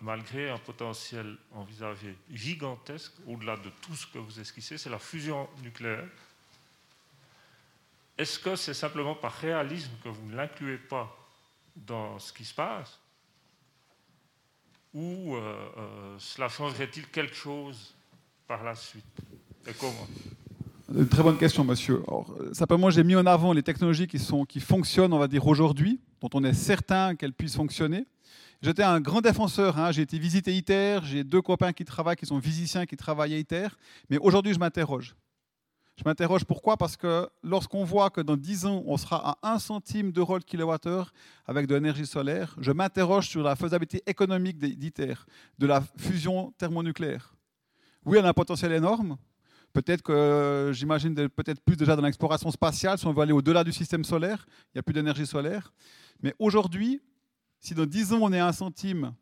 malgré un potentiel envisagé gigantesque, au-delà de tout ce que vous esquissez, c'est la fusion nucléaire. Est-ce que c'est simplement par réalisme que vous ne l'incluez pas dans ce qui se passe? Ou euh, euh, cela changerait-il quelque chose par la suite? Et comment? Une très bonne question, monsieur. simplement, j'ai mis en avant les technologies qui, sont, qui fonctionnent, on va dire, aujourd'hui, dont on est certain qu'elles puissent fonctionner. J'étais un grand défenseur. Hein. J'ai été visiter ITER. J'ai deux copains qui travaillent, qui sont physiciens, qui travaillent à ITER. Mais aujourd'hui, je m'interroge. Je m'interroge pourquoi? Parce que lorsqu'on voit que dans 10 ans, on sera à 1 centime d'euros le kilowattheure avec de l'énergie solaire, je m'interroge sur la faisabilité économique d'ITER, de la fusion thermonucléaire. Oui, on a un potentiel énorme. Peut-être que j'imagine peut-être plus déjà dans l'exploration spatiale, si on veut aller au-delà du système solaire, il n'y a plus d'énergie solaire. Mais aujourd'hui, si dans 10 ans on est à 1 centime,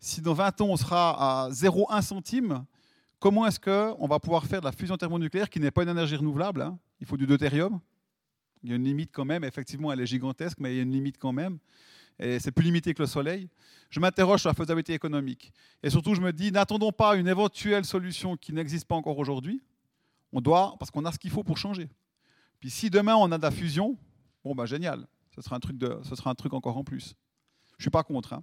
si dans 20 ans on sera à 0,1 centime, comment est-ce qu'on va pouvoir faire de la fusion thermonucléaire qui n'est pas une énergie renouvelable hein? Il faut du deutérium. Il y a une limite quand même, effectivement elle est gigantesque, mais il y a une limite quand même. Et c'est plus limité que le soleil. Je m'interroge sur la faisabilité économique. Et surtout, je me dis, n'attendons pas une éventuelle solution qui n'existe pas encore aujourd'hui, on doit, parce qu'on a ce qu'il faut pour changer. Puis si demain on a de la fusion, bon ben génial, ce sera un truc, de, ce sera un truc encore en plus. Je suis pas contre. Hein.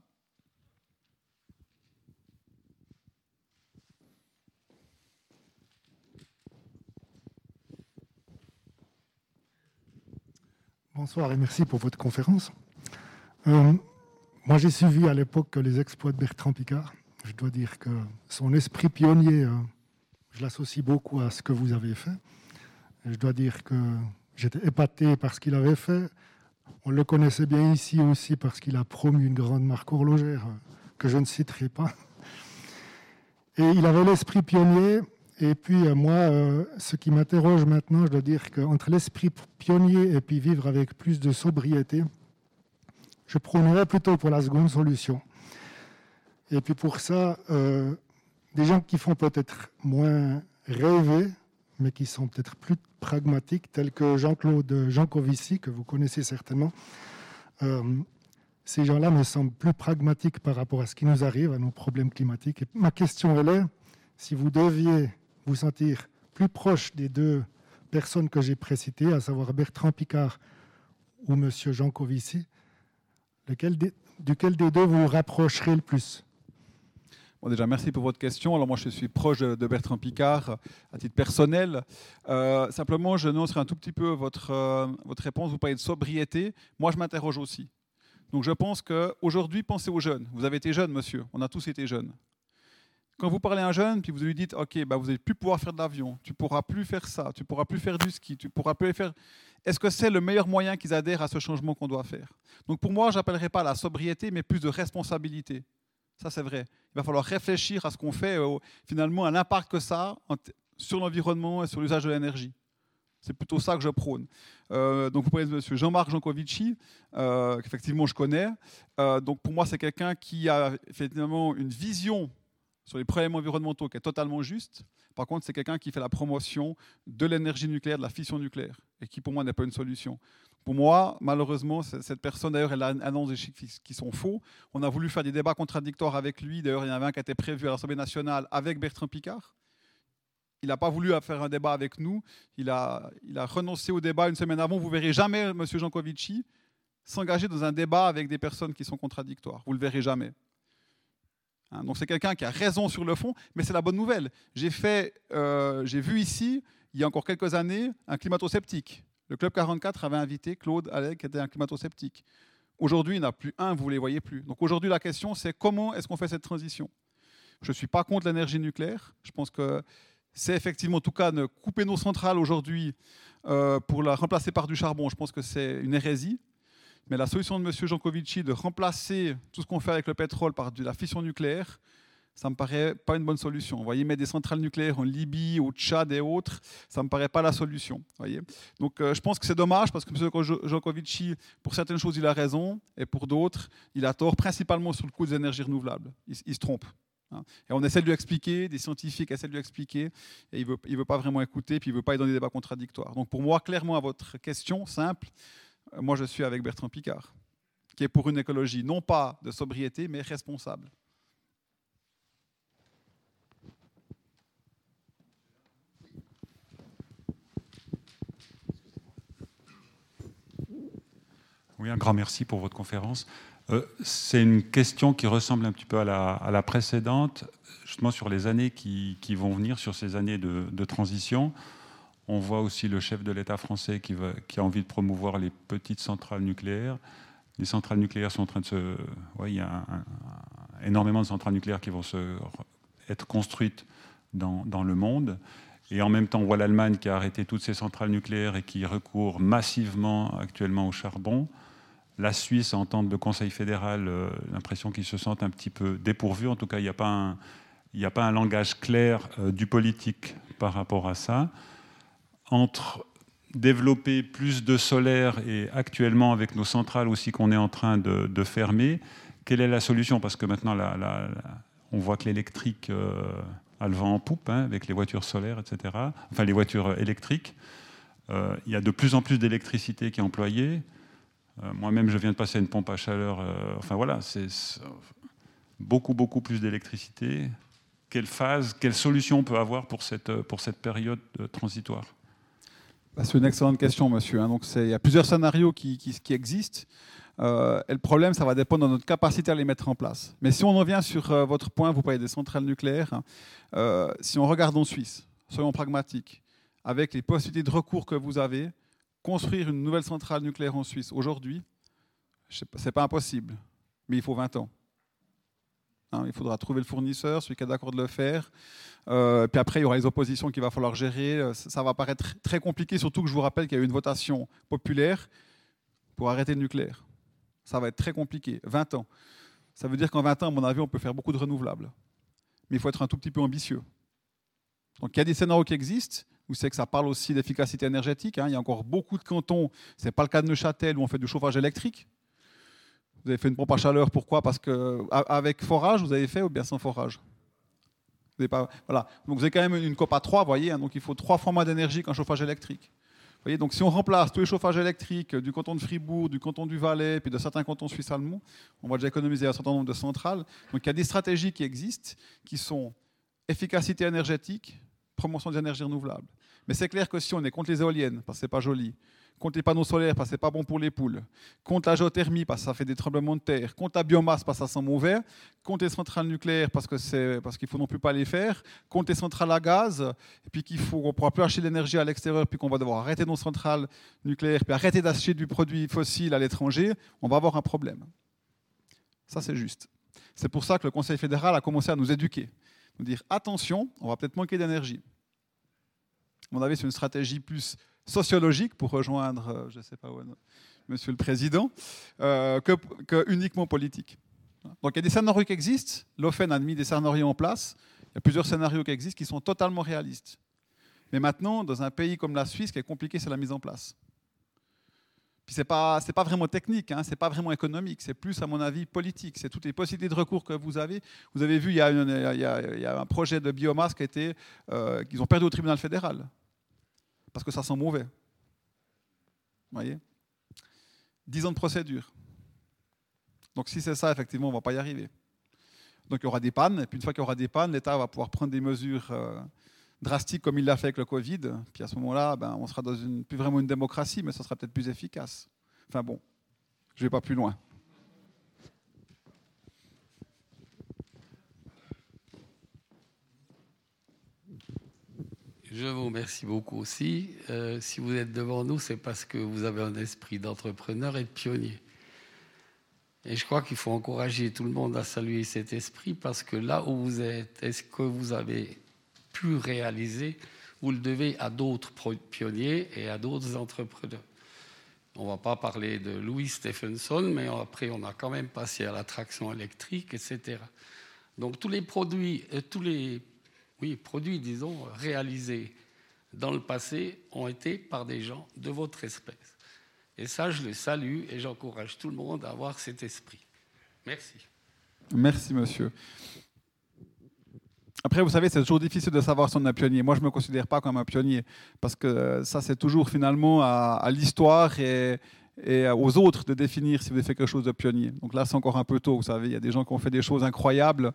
Bonsoir et merci pour votre conférence. Euh, moi, j'ai suivi à l'époque les exploits de Bertrand Picard. Je dois dire que son esprit pionnier euh, je l'associe beaucoup à ce que vous avez fait. je dois dire que j'étais épaté par ce qu'il avait fait. On le connaissait bien ici aussi parce qu'il a promu une grande marque horlogère que je ne citerai pas. Et il avait l'esprit pionnier. Et puis euh, moi, euh, ce qui m'interroge maintenant, je dois dire qu'entre l'esprit pionnier et puis vivre avec plus de sobriété, je prônerais plutôt pour la seconde solution. Et puis pour ça, euh, des gens qui font peut-être moins rêver, mais qui sont peut-être plus pragmatiques, tels que Jean-Claude Jancovici, que vous connaissez certainement. Ces gens-là me semblent plus pragmatiques par rapport à ce qui nous arrive, à nos problèmes climatiques. Et ma question, elle est, si vous deviez vous sentir plus proche des deux personnes que j'ai précitées, à savoir Bertrand Picard ou M. Jancovici, lequel duquel des deux vous vous rapprocherez le plus? Déjà, merci pour votre question. Alors moi, je suis proche de Bertrand Picard à titre personnel. Euh, simplement, je nuancerai un tout petit peu votre, euh, votre réponse. Vous parlez de sobriété. Moi, je m'interroge aussi. Donc je pense qu'aujourd'hui, pensez aux jeunes. Vous avez été jeune, monsieur. On a tous été jeunes. Quand vous parlez à un jeune, puis vous lui dites, OK, bah, vous n'allez plus pouvoir faire de l'avion, tu pourras plus faire ça, tu pourras plus faire du ski, tu pourras plus faire... Est-ce que c'est le meilleur moyen qu'ils adhèrent à ce changement qu'on doit faire? Donc pour moi, je n'appellerai pas la sobriété, mais plus de responsabilité. Ça, c'est vrai. Il va falloir réfléchir à ce qu'on fait, euh, finalement, à l'impact que ça a sur l'environnement et sur l'usage de l'énergie. C'est plutôt ça que je prône. Euh, donc, vous de M. Jean-Marc Jancovici, euh, qu'effectivement je connais. donc, pour moi, c'est quelqu'un qui a effectivement une vision sur les problèmes environnementaux qui est totalement juste. Par contre, c'est quelqu'un qui fait la promotion de l'énergie nucléaire, de la fission nucléaire, et qui pour moi n'est pas une solution. Pour moi, malheureusement, cette personne, d'ailleurs, elle annonce des chiffres qui sont faux. On a voulu faire des débats contradictoires avec lui. D'ailleurs, il y en avait un qui était prévu à l'Assemblée nationale avec Bertrand Picard. Il n'a pas voulu faire un débat avec nous. Il a, il a renoncé au débat une semaine avant. Vous verrez jamais M. Jancovici s'engager dans un débat avec des personnes qui sont contradictoires. Vous le verrez jamais. Hein, donc c'est quelqu'un qui a raison sur le fond, mais c'est la bonne nouvelle. J'ai fait, euh, j'ai vu ici, il y a encore quelques années, un climato-sceptique. Le Club 44 avait invité Claude Allais, qui était un climato-sceptique. Aujourd'hui, il n'y en a plus un, vous ne les voyez plus. Donc aujourd'hui, la question, c'est comment est-ce qu'on fait cette transition? Je ne suis pas contre l'énergie nucléaire. Je pense que c'est effectivement, en tout cas, de couper nos centrales aujourd'hui euh, pour la remplacer par du charbon. Je pense que c'est une hérésie. Mais la solution de M. Jancovici de remplacer tout ce qu'on fait avec le pétrole par de la fission nucléaire, ça ne me paraît pas une bonne solution. Vous voyez, mettre des centrales nucléaires en Libye, au Tchad et autres, ça ne me paraît pas la solution. Voyez Donc euh, je pense que c'est dommage parce que M. Jankovici, pour certaines choses, il a raison et pour d'autres, il a tort, principalement sur le coût des énergies renouvelables. Il, se trompe. Hein. Et on essaie de lui expliquer, des scientifiques essaient de lui expliquer, et il ne veut, veut pas vraiment écouter, puis il ne veut pas aller dans des débats contradictoires. Donc pour moi, clairement, à votre question simple, moi je suis avec Bertrand Picard, qui est pour une écologie non pas de sobriété, mais responsable. Oui, un grand merci pour votre conférence. Euh, c'est une question qui ressemble un petit peu à la, précédente, justement sur les années qui, vont venir, sur ces années de, transition. On voit aussi le chef de l'État français qui, a envie de promouvoir les petites centrales nucléaires. Les centrales nucléaires sont en train de se... il y a énormément de centrales nucléaires qui vont se, être construites dans, le monde. Et en même temps, on voit l'Allemagne qui a arrêté toutes ses centrales nucléaires et qui recourt massivement actuellement au charbon la Suisse entend le Conseil fédéral euh, l'impression qu'ils se sentent un petit peu dépourvus. En tout cas, il n'y a, pas un, a pas un langage clair euh, du politique par rapport à ça. Entre développer plus de solaire et actuellement avec nos centrales aussi qu'on est en train de, fermer, quelle est la solution? Parce que maintenant, on voit que l'électrique euh, a le vent en poupe hein, avec les voitures solaires, etc. Enfin, les voitures électriques. il y a de plus en plus d'électricité qui est employée. Euh, moi-même, je viens de passer une pompe à chaleur. Euh, enfin voilà, c'est beaucoup, beaucoup plus d'électricité. Quelle phase, quelle solution on peut avoir pour cette, période transitoire? C'est une excellente question, monsieur. Hein. Donc, il y a plusieurs scénarios qui, existent. Euh, et le problème, ça va dépendre de notre capacité à les mettre en place. Mais si on revient sur votre point, vous parlez des centrales nucléaires. Hein, si on regarde en Suisse, soyons pragmatiques, avec les possibilités de recours que vous avez, construire une nouvelle centrale nucléaire en Suisse aujourd'hui, ce n'est pas impossible, mais il faut 20 ans. Hein, il faudra trouver le fournisseur, celui qui est d'accord de le faire. Euh, puis après, il y aura les oppositions qu'il va falloir gérer. Euh, ça va paraître très compliqué, surtout que je vous rappelle qu'il y a eu une votation populaire pour arrêter le nucléaire. Ça va être très compliqué. 20 ans. Ça veut dire qu'en 20 ans, à mon avis, on peut faire beaucoup de renouvelables. Mais il faut être un tout petit peu ambitieux. Donc il y a des scénarios qui existent. Vous savez que ça parle aussi d'efficacité énergétique. Hein. Il y a encore beaucoup de cantons, ce n'est pas le cas de Neuchâtel, où on fait du chauffage électrique. Vous avez fait une pompe à chaleur, pourquoi? Parce qu'avec forage, vous avez fait ou bien sans forage? Vous pas, voilà. Donc vous avez quand même une COP à 3, vous voyez, hein. donc il faut trois fois moins d'énergie qu'un chauffage électrique. Vous voyez, donc si on remplace tous les chauffages électriques du canton de Fribourg, du canton du Valais, puis de certains cantons suisses allemands, on va déjà économiser un certain nombre de centrales. Donc il y a des stratégies qui existent, qui sont efficacité énergétique, promotion des énergies renouvelables. Mais c'est clair que si on est contre les éoliennes, parce que c'est pas joli, contre les panneaux solaires, parce que c'est pas bon pour les poules, contre la géothermie, parce que ça fait des tremblements de terre, contre la biomasse, parce que ça sent mauvais, contre les centrales nucléaires, parce que c'est parce qu'il faut non plus pas les faire, contre les centrales à gaz, et puis qu'il faut pourra plus acheter l'énergie à l'extérieur, puis qu'on va devoir arrêter nos centrales nucléaires, puis arrêter d'acheter du produit fossile à l'étranger, on va avoir un problème. Ça c'est juste. C'est pour ça que le Conseil fédéral a commencé à nous éduquer nous dire attention, on va peut-être manquer d'énergie. À mon avis, c'est une stratégie plus sociologique pour rejoindre, euh, je ne sais pas où, Monsieur le Président, euh, que, uniquement politique. Donc il y a des scénarios qui existent. L'OFEN a mis des scénarios en place. Il y a plusieurs scénarios qui existent qui sont totalement réalistes. Mais maintenant, dans un pays comme la Suisse, ce qui est compliqué, c'est la mise en place ce n'est pas, pas vraiment technique, hein, ce n'est pas vraiment économique, c'est plus, à mon avis, politique. C'est toutes les possibilités de recours que vous avez. Vous avez vu, il y a, il y a, un projet de biomasse qui a été, euh, qu'ils ont perdu au tribunal fédéral. Parce que ça sent mauvais. Vous voyez? 10 ans de procédure. Donc si c'est ça, effectivement, on ne va pas y arriver. Donc il y aura des pannes, et puis une fois qu'il y aura des pannes, l'État va pouvoir prendre des mesures euh, drastique comme il l'a fait avec le Covid, puis à ce moment-là, ben, on sera dans une, plus vraiment une démocratie, mais ça sera peut-être plus efficace. Enfin bon, je ne vais pas plus loin. Je vous remercie beaucoup aussi. Euh, si vous êtes devant nous, c'est parce que vous avez un esprit d'entrepreneur et de pionnier. Et je crois qu'il faut encourager tout le monde à saluer cet esprit parce que là où vous êtes, est-ce que vous avez pu réaliser, vous le devez à d'autres pionniers et à d'autres entrepreneurs. On ne va pas parler de Louis Stephenson, mais après, on a quand même passé à la traction électrique, etc. Donc, tous les produits, euh, tous les oui, produits, disons, réalisés dans le passé ont été par des gens de votre espèce. Et ça, je le salue et j'encourage tout le monde à avoir cet esprit. Merci. Merci, monsieur. Après, vous savez, c'est toujours difficile de savoir si on est pionnier. Moi, je ne me considère pas comme un pionnier, parce que ça, c'est toujours finalement à, l'histoire et, et aux autres de définir si vous avez fait quelque chose de pionnier. Donc là, c'est encore un peu tôt, vous savez, il y a des gens qui ont fait des choses incroyables,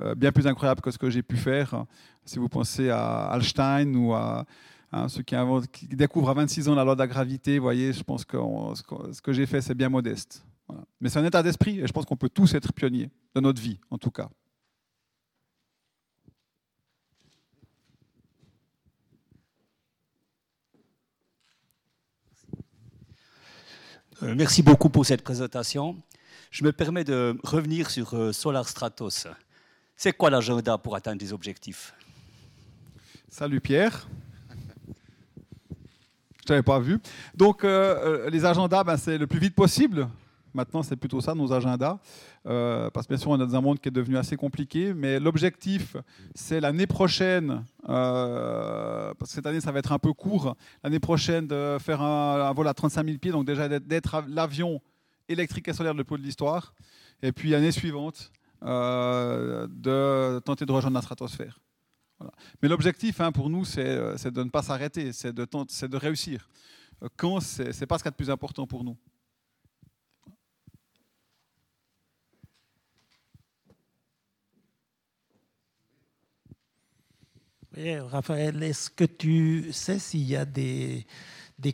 euh, bien plus incroyables que ce que j'ai pu faire. Si vous pensez à Einstein ou à hein, ceux qui, qui, découvrent à 26 ans la loi de la gravité, vous voyez, je pense que ce que j'ai fait, c'est bien modeste. Mais c'est un état d'esprit, et je pense qu'on peut tous être pionniers de notre vie, en tout cas. Euh, merci beaucoup pour cette présentation. Je me permets de revenir sur euh, Solar Stratos. C'est quoi l'agenda pour atteindre des objectifs? Salut Pierre. Je t'avais pas vu. Donc euh, les agendas, ben, c'est le plus vite possible. Maintenant, c'est plutôt ça, nos agendas. Euh, parce que bien sûr, on est dans un monde qui est devenu assez compliqué. Mais l'objectif, c'est l'année prochaine, euh, parce que cette année, ça va être un peu court, l'année prochaine, de faire un, vol à 35 000 pieds, donc déjà d'être l'avion électrique et solaire le plus de l'histoire. Et puis, l'année suivante, euh, de tenter de rejoindre la stratosphère. Mais l'objectif hein, pour nous, c'est de ne pas s'arrêter, c'est de, de réussir. Quand, c'est pas ce qui est le plus important pour nous. Raphaël, est-ce que tu sais s'il y a des,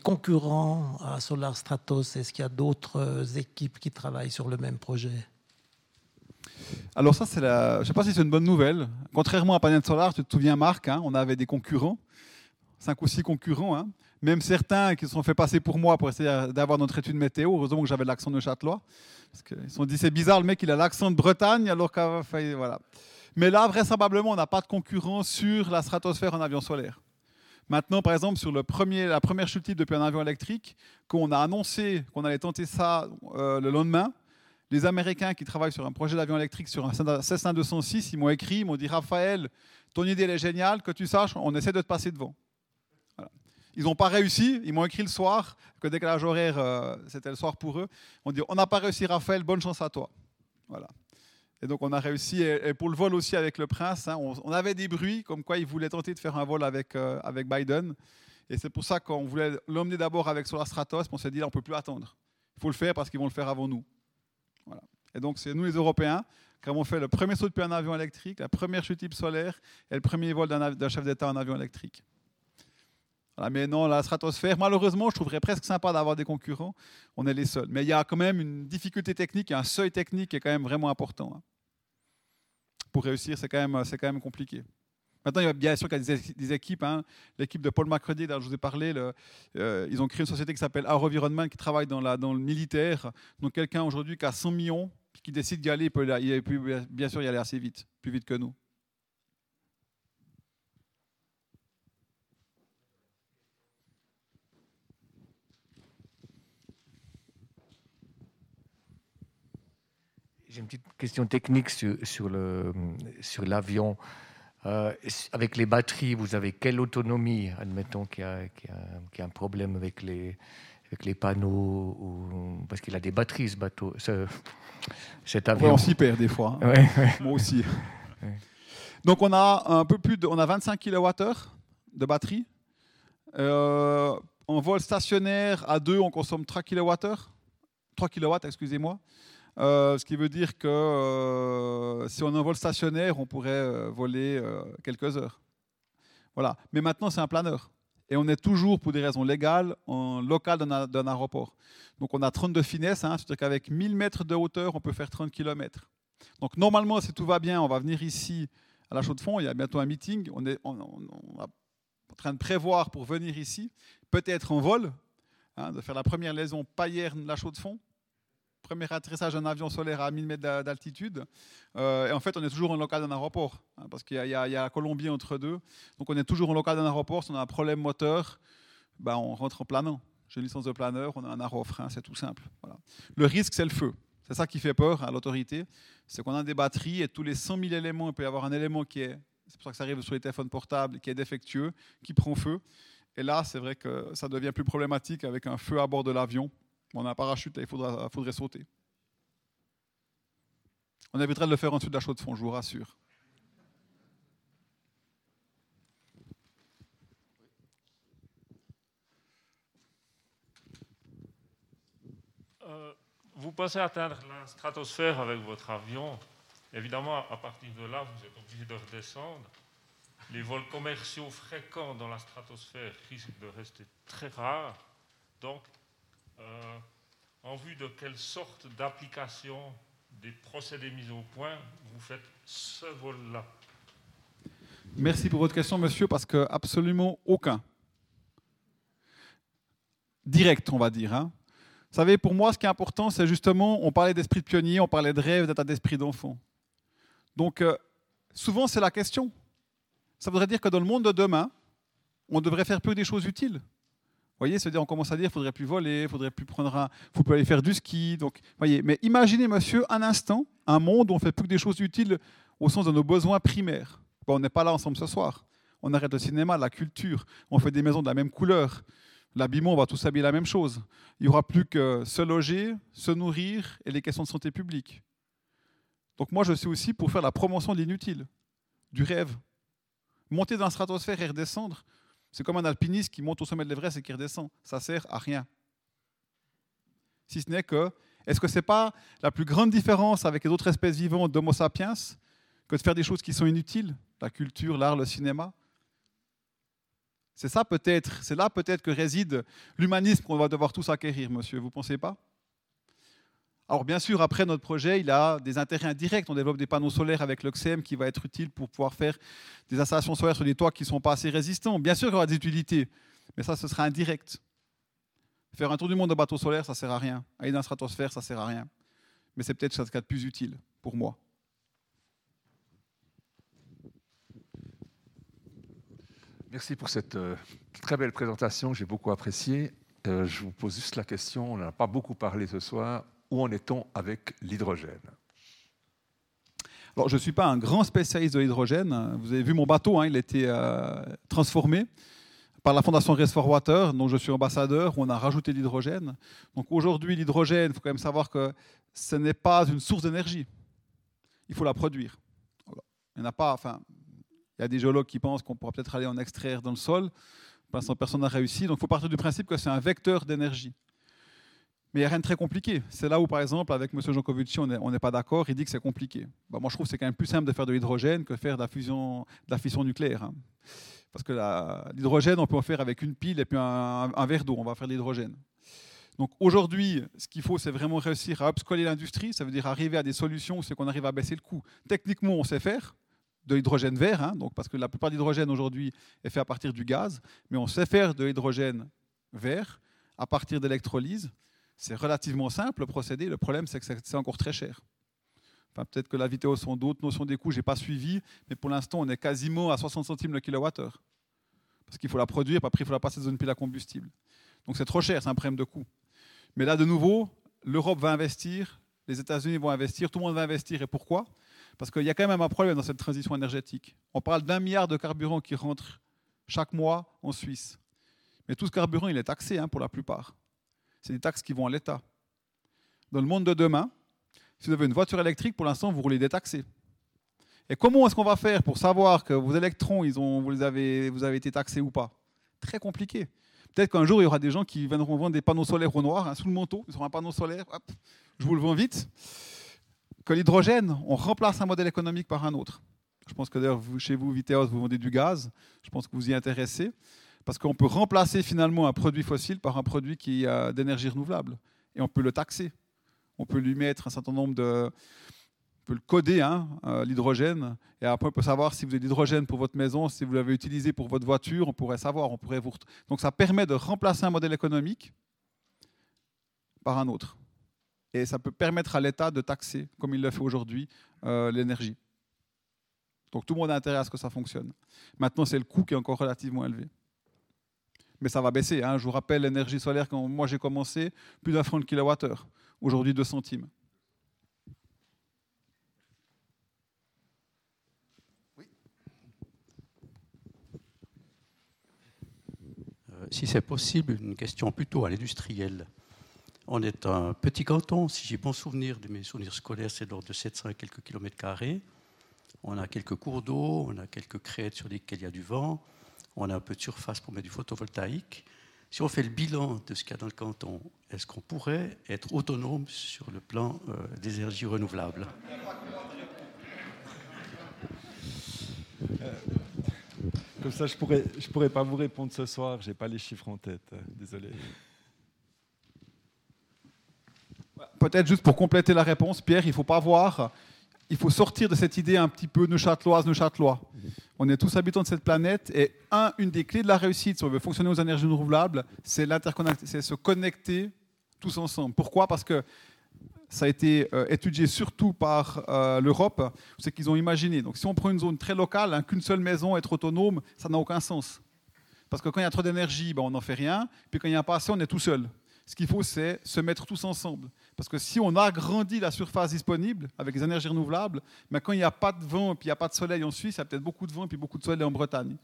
concurrents à Solar Stratos Est-ce qu'il y a d'autres équipes qui travaillent sur le même projet? Alors ça, c'est la... je ne sais pas si c'est une bonne nouvelle. Contrairement à Panel Solar, tu te souviens Marc, hein, on avait des concurrents, cinq ou six concurrents, hein. même certains qui se sont fait passer pour moi pour essayer d'avoir notre étude météo. Heureusement que j'avais l'accent de Châtelois. Parce qu'ils se sont dit, c'est bizarre, le mec, il a l'accent de Bretagne, alors qu'il. Voilà. Mais là, vraisemblablement, on n'a pas de concurrence sur la stratosphère en avion solaire. Maintenant, par exemple, sur le premier, la première chute depuis un avion électrique, qu'on a annoncé qu'on allait tenter ça euh, le lendemain, les Américains qui travaillent sur un projet d'avion électrique sur un Cessna 206, ils m'ont écrit, ils m'ont dit Raphaël, ton idée elle est géniale, que tu saches, on essaie de te passer devant. Ils n'ont pas réussi, ils m'ont écrit le soir, que décalage horaire, euh, c'était le soir pour eux. On dit On n'a pas réussi, Raphaël, bonne chance à toi. Voilà. Et donc on a réussi, et pour le vol aussi avec le prince, hein, on, avait des bruits comme quoi il voulait tenter de faire un vol avec, euh, avec Biden. Et c'est pour ça qu'on voulait l'emmener d'abord avec Solar Stratos, on s'est dit on ne peut plus attendre. Il faut le faire parce qu'ils vont le faire avant nous. Voilà. Et donc c'est nous les Européens qui avons fait le premier saut depuis un avion électrique, la première chute type solaire et le premier vol d'un chef d'État en avion électrique. Mais non, la stratosphère, malheureusement, je trouverais presque sympa d'avoir des concurrents. On est les seuls. Mais il y a quand même une difficulté technique, un seuil technique qui est quand même vraiment important. Hein. Pour réussir, c'est quand, même, quand même compliqué. Maintenant, il y a bien sûr qu'il y a des, équipes. Hein. L'équipe de Paul Macredi, dont je vous ai parlé, euh, ils ont créé une société qui s'appelle Environnement qui travaille dans, le militaire. Donc, quelqu'un aujourd'hui qui a 100 millions, qui décide d'y aller, il peut bien sûr y aller assez vite, plus vite que nous. J'ai une petite question technique sur, sur l'avion. Euh, avec les batteries, vous avez quelle autonomie Admettons qu'il y, a un problème avec les, avec les panneaux, ou, parce qu'il a des batteries ce bateau, cet avion. on s'y perd des fois. Hein. Moi aussi. Donc on a un peu plus de, on a 25 kWh de batterie. Euh, en vol stationnaire à deux, on consomme 3 kWh. 3 kW, excusez-moi. Euh, ce qui veut dire que euh, si on a un vol stationnaire, on pourrait euh, voler quelques heures. Voilà. Mais maintenant, c'est un planeur. Et on est toujours, pour des raisons légales, en local d'un aéroport. Donc on a 32 finesses, hein, c'est-à-dire qu'avec 1000 mètres de hauteur, on peut faire 30 km. Donc normalement, si tout va bien, on va venir ici à la Chaux-de-Fonds, il y a bientôt un meeting, on est, en train de prévoir pour venir ici, peut-être en vol, hein, de faire la première liaison Payerne-La Chaux-de-Fonds, premier atterrissage d'un avion solaire à 1000 mètres d'altitude. Euh, et en fait, on est toujours en local d'un aéroport, hein, parce qu'il y, a Colombie entre deux. Donc on est toujours en local d'un aéroport. Si on a un problème moteur, ben, on rentre en planant. J'ai une licence de planeur, on a un aérofrein, c'est tout simple. Le risque, c'est le feu. C'est ça qui fait peur à l'autorité. C'est qu'on a des batteries et tous les 100 000 éléments, il peut y avoir un élément qui est, c'est pour ça que ça arrive sur les téléphones portables, qui est défectueux, qui prend feu. Et là, c'est vrai que ça devient plus problématique avec un feu à bord de l'avion. On a un parachute, il faudra, faudrait sauter. On éviterait de le faire en dessous de la chaude de fond, je vous rassure. pensez atteindre la stratosphère avec votre avion, évidemment, à partir de là, vous êtes obligé de redescendre. Les vols commerciaux fréquents dans la stratosphère risquent de rester très rares. Donc, euh, en vue de quelle sorte d'application des procédés mis au point vous faites ce vol-là Merci pour votre question, monsieur, parce que absolument aucun. Direct, on va dire. Hein. Vous savez, pour moi, ce qui est important, c'est justement, on parlait d'esprit de pionnier, on parlait de rêve, d'état d'esprit d'enfant. Donc, euh, souvent, c'est la question. Ça voudrait dire que dans le monde de demain, on devrait faire plus des choses utiles. Voyez, c'est-à-dire on commence à dire, faudrait plus voler, il faudrait plus prendre un, plus aller faire du ski. Voyez, mais imaginez, monsieur, un instant, un monde où on fait plus que des choses utiles au sens de nos besoins primaires. Bon, on n'est pas là ensemble ce soir. On arrête le cinéma, la culture, on fait des maisons de la même couleur. L'habillement, on va tous habiller la même chose. Il n'y aura plus que se loger, se nourrir et les questions de santé publique. Donc moi, je suis aussi pour faire la promotion de l'inutile, du rêve. Monter dans la stratosphère et redescendre, c'est comme un alpiniste qui monte au sommet de l'Everest et qui redescend. Ça sert à rien. Si ce n'est que, est-ce que ce n'est pas la plus grande différence avec les autres espèces vivantes d'Homo sapiens que de faire des choses qui sont inutiles? La culture, l'art, le cinéma? C'est ça peut-être, c'est là peut-être que réside l'humanisme qu'on va devoir tous acquérir, monsieur, vous ne pensez pas? Alors bien sûr, après notre projet, il a des intérêts indirects. On développe des panneaux solaires avec l'Oxem qui va être utile pour pouvoir faire des installations solaires sur des toits qui ne sont pas assez résistants. Bien sûr qu'il y aura des utilités, mais ça, ce sera indirect. Faire un tour du monde de bateau solaire, ça ne sert à rien. Aller dans la stratosphère, ça ne sert à rien. Mais c'est peut-être ce qu'il y a de plus utile pour moi. Merci pour cette euh, très belle présentation, j'ai beaucoup apprécié. Euh, je vous pose juste la question, on n'en a pas beaucoup parlé ce soir, où en est-on avec l'hydrogène? Alors, je ne suis pas un grand spécialiste de l'hydrogène. Vous avez vu mon bateau, hein, il a été euh, transformé par la fondation Race for Water, dont je suis ambassadeur, où on a rajouté l'hydrogène. Donc aujourd'hui, l'hydrogène, il faut quand même savoir que ce n'est pas une source d'énergie. Il faut la produire. Il n'y a pas, enfin, il y a des géologues qui pensent qu'on pourra peut-être aller en extraire dans le sol. Personne n'a réussi. Donc il faut partir du principe que c'est un vecteur d'énergie. Mais il n'y a rien de très compliqué. C'est là où, par exemple, avec M. Jancovici, on n'est pas d'accord. Il dit que c'est compliqué. Bah, moi, je trouve que c'est quand même plus simple de faire de l'hydrogène que faire de la fusion, de la fission nucléaire. Hein. Parce que l'hydrogène, on peut en faire avec une pile et puis un, un verre d'eau. On va faire de l'hydrogène. Donc aujourd'hui, ce qu'il faut, c'est vraiment réussir à upscaler l'industrie. Ça veut dire arriver à des solutions où c'est qu'on arrive à baisser le coût. Techniquement, on sait faire de l'hydrogène vert, hein, donc parce que la plupart de l'hydrogène aujourd'hui est fait à partir du gaz, mais on sait faire de l'hydrogène vert à partir d'électrolyse. C'est relativement simple le procédé, le problème c'est que c'est encore très cher. Peut-être que la vidéo sont d'autres notions des coûts, je n'ai pas suivi, mais pour l'instant on est quasiment à 60 centimes le kilowattheure. Parce qu'il faut la produire, après il faut la passer dans une pile à combustible. Donc c'est trop cher, c'est un problème de coût. Mais là de nouveau, l'Europe va investir, les États-Unis vont investir, tout le monde va investir. Et pourquoi? Parce qu'il y a quand même un problème dans cette transition énergétique. On parle d'un milliard de carburant qui rentre chaque mois en Suisse. Mais tout ce carburant, il est taxé hein, pour la plupart. C'est des taxes qui vont à l'État. Dans le monde de demain, si vous avez une voiture électrique, pour l'instant, vous roulez détaxé. Et comment est-ce qu'on va faire pour savoir que vos électrons, ils ont, vous, avez, vous avez été taxés ou pas? Très compliqué. Peut-être qu'un jour, il y aura des gens qui viendront vendre des panneaux solaires au noir, hein, sous le manteau. Ils auront un panneau solaire, hop, je vous le vends vite que l'hydrogène, on remplace un modèle économique par un autre. Je pense que d'ailleurs, chez vous, Viteos, vous vendez du gaz. Je pense que vous y intéressez. Parce qu'on peut remplacer finalement un produit fossile par un produit qui a d'énergie renouvelable. Et on peut le taxer. On peut lui mettre un certain nombre de. On peut le coder, hein, l'hydrogène. Et après, on peut savoir si vous avez de l'hydrogène pour votre maison, si vous l'avez utilisé pour votre voiture, on pourrait savoir. On pourrait vous... Donc ça permet de remplacer un modèle économique par un autre et ça peut permettre à l'État de taxer, comme il le fait aujourd'hui, euh, l'énergie. Donc tout le monde a intérêt à ce que ça fonctionne. Maintenant, c'est le coût qui est encore relativement élevé. Mais ça va baisser. Hein. Je vous rappelle, l'énergie solaire, quand moi j'ai commencé, plus d'un franc de kilowattheure. Aujourd'hui, 2 centimes. Euh, si c'est possible, une question plutôt à l'industriel. On est un petit canton, si j'ai bon souvenir de mes souvenirs scolaires, c'est l'ordre de 700 et quelques kilomètres carrés. On a quelques cours d'eau, on a quelques crêtes sur lesquelles il y a du vent, on a un peu de surface pour mettre du photovoltaïque. Si on fait le bilan de ce qu'il y a dans le canton, est-ce qu'on pourrait être autonome sur le plan euh, des énergies renouvelables? Euh, Comme ça, je ne pourrais, je pourrais pas vous répondre ce soir, je n'ai pas les chiffres en tête, euh, désolé. Peut-être juste pour compléter la réponse, Pierre, il ne faut pas voir il faut sortir de cette idée un petit peu neuchâteloise, neuchâtelois. On est tous habitants de cette planète et un, une des clés de la réussite, si on veut fonctionner aux énergies renouvelables, c'est c'est se connecter tous ensemble. Pourquoi? Parce que ça a été euh, étudié surtout par euh, l'Europe, c'est qu'ils ont imaginé. Donc si on prend une zone très locale, hein, qu'une seule maison, être autonome, ça n'a aucun sens. Parce que quand il y a trop d'énergie, ben, on n'en fait rien. Puis quand il n'y a pas assez, on est tout seul. Ce qu'il faut, c'est se mettre tous ensemble. Parce que si on agrandit la surface disponible avec les énergies renouvelables, mais quand il n'y a pas de vent et puis il n'y a pas de soleil en Suisse, il y a peut-être beaucoup de vent et puis beaucoup de soleil en Bretagne.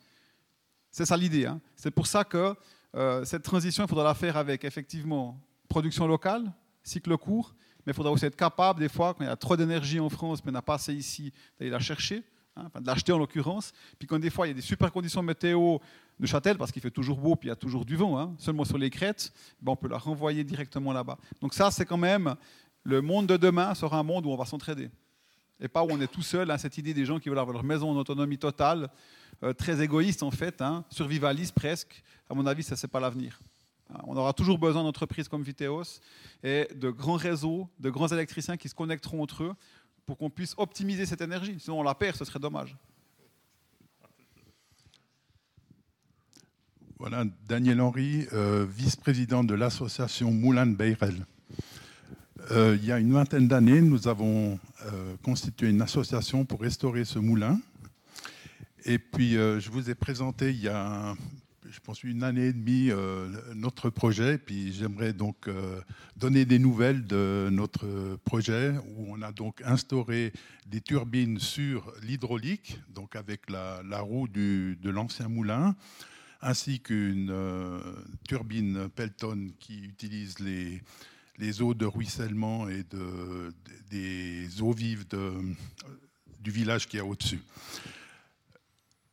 C'est ça l'idée. Hein. C'est pour ça que euh, cette transition, il faudra la faire avec effectivement production locale, cycle court, mais il faudra aussi être capable, des fois, quand il y a trop d'énergie en France, mais on n'a pas assez ici, d'aller la chercher, hein, enfin, de l'acheter en l'occurrence. Puis quand des fois, il y a des super conditions météo de Châtel, parce qu'il fait toujours beau, puis il y a toujours du vent, hein, seulement sur les crêtes, ben on peut la renvoyer directement là-bas. Donc ça, c'est quand même, le monde de demain sera un monde où on va s'entraider. Et pas où on est tout seul, hein, cette idée des gens qui veulent avoir leur maison en autonomie totale, euh, très égoïste en fait, hein, survivaliste presque. À mon avis, ça, c'est pas l'avenir. On aura toujours besoin d'entreprises comme Viteos et de grands réseaux, de grands électriciens qui se connecteront entre eux pour qu'on puisse optimiser cette énergie. Sinon, on la perd, ce serait dommage. Voilà, Daniel Henry, euh, vice-président de l'association Moulin de Beyrel. Euh, il y a une vingtaine d'années, nous avons euh, constitué une association pour restaurer ce moulin. Et puis, je vous ai présenté il y a, je pense, une année et demie notre projet. Puis, j'aimerais donc donner des nouvelles de notre projet où on a donc instauré des turbines sur l'hydraulique, donc avec la, roue de l'ancien moulin ainsi qu'une euh, turbine Pelton qui utilise les, eaux de ruissellement et de, des eaux vives du village qui est au-dessus.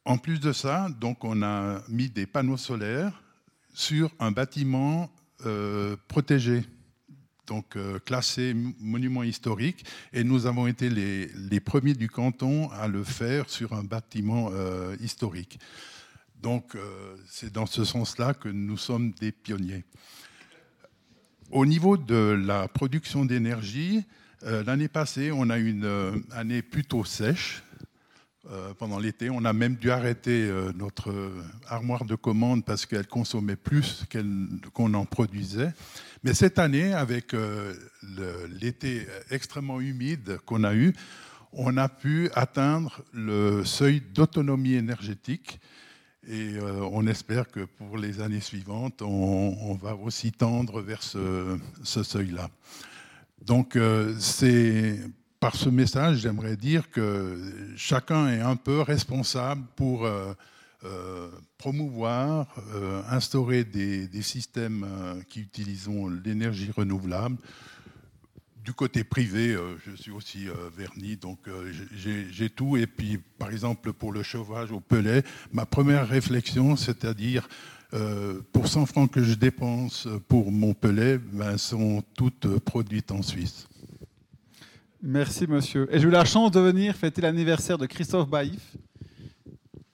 En plus de ça, donc on a mis des panneaux solaires sur un bâtiment euh, protégé, donc euh, classé monument historique, et nous avons été les, premiers du canton à le faire sur un bâtiment historique. Donc euh, c'est dans ce sens-là que nous sommes des pionniers. Au niveau de la production d'énergie, euh, l'année passée, on a une euh, année plutôt sèche. Pendant l'été, on a même dû arrêter notre armoire de commande parce qu'elle consommait plus qu'on en produisait. Mais cette année, avec l'été extrêmement humide qu'on a eu, on a pu atteindre le seuil d'autonomie énergétique et euh, on espère que pour les années suivantes, on, va aussi tendre vers ce, seuil-là. Donc, euh, c'est par ce message, j'aimerais dire que chacun est un peu responsable pour euh, promouvoir, instaurer des systèmes qui utilisent l'énergie renouvelable du côté privé, euh, je suis aussi euh, verni, donc euh, j'ai tout. Et puis, par exemple, pour le chauffage au pelet, ma première réflexion, c'est-à-dire pour 100 francs que je dépense pour mon pelet, ben, sont toutes produites en Suisse. Merci, monsieur. Et j'ai eu la chance de venir fêter l'anniversaire de Christophe Baïf,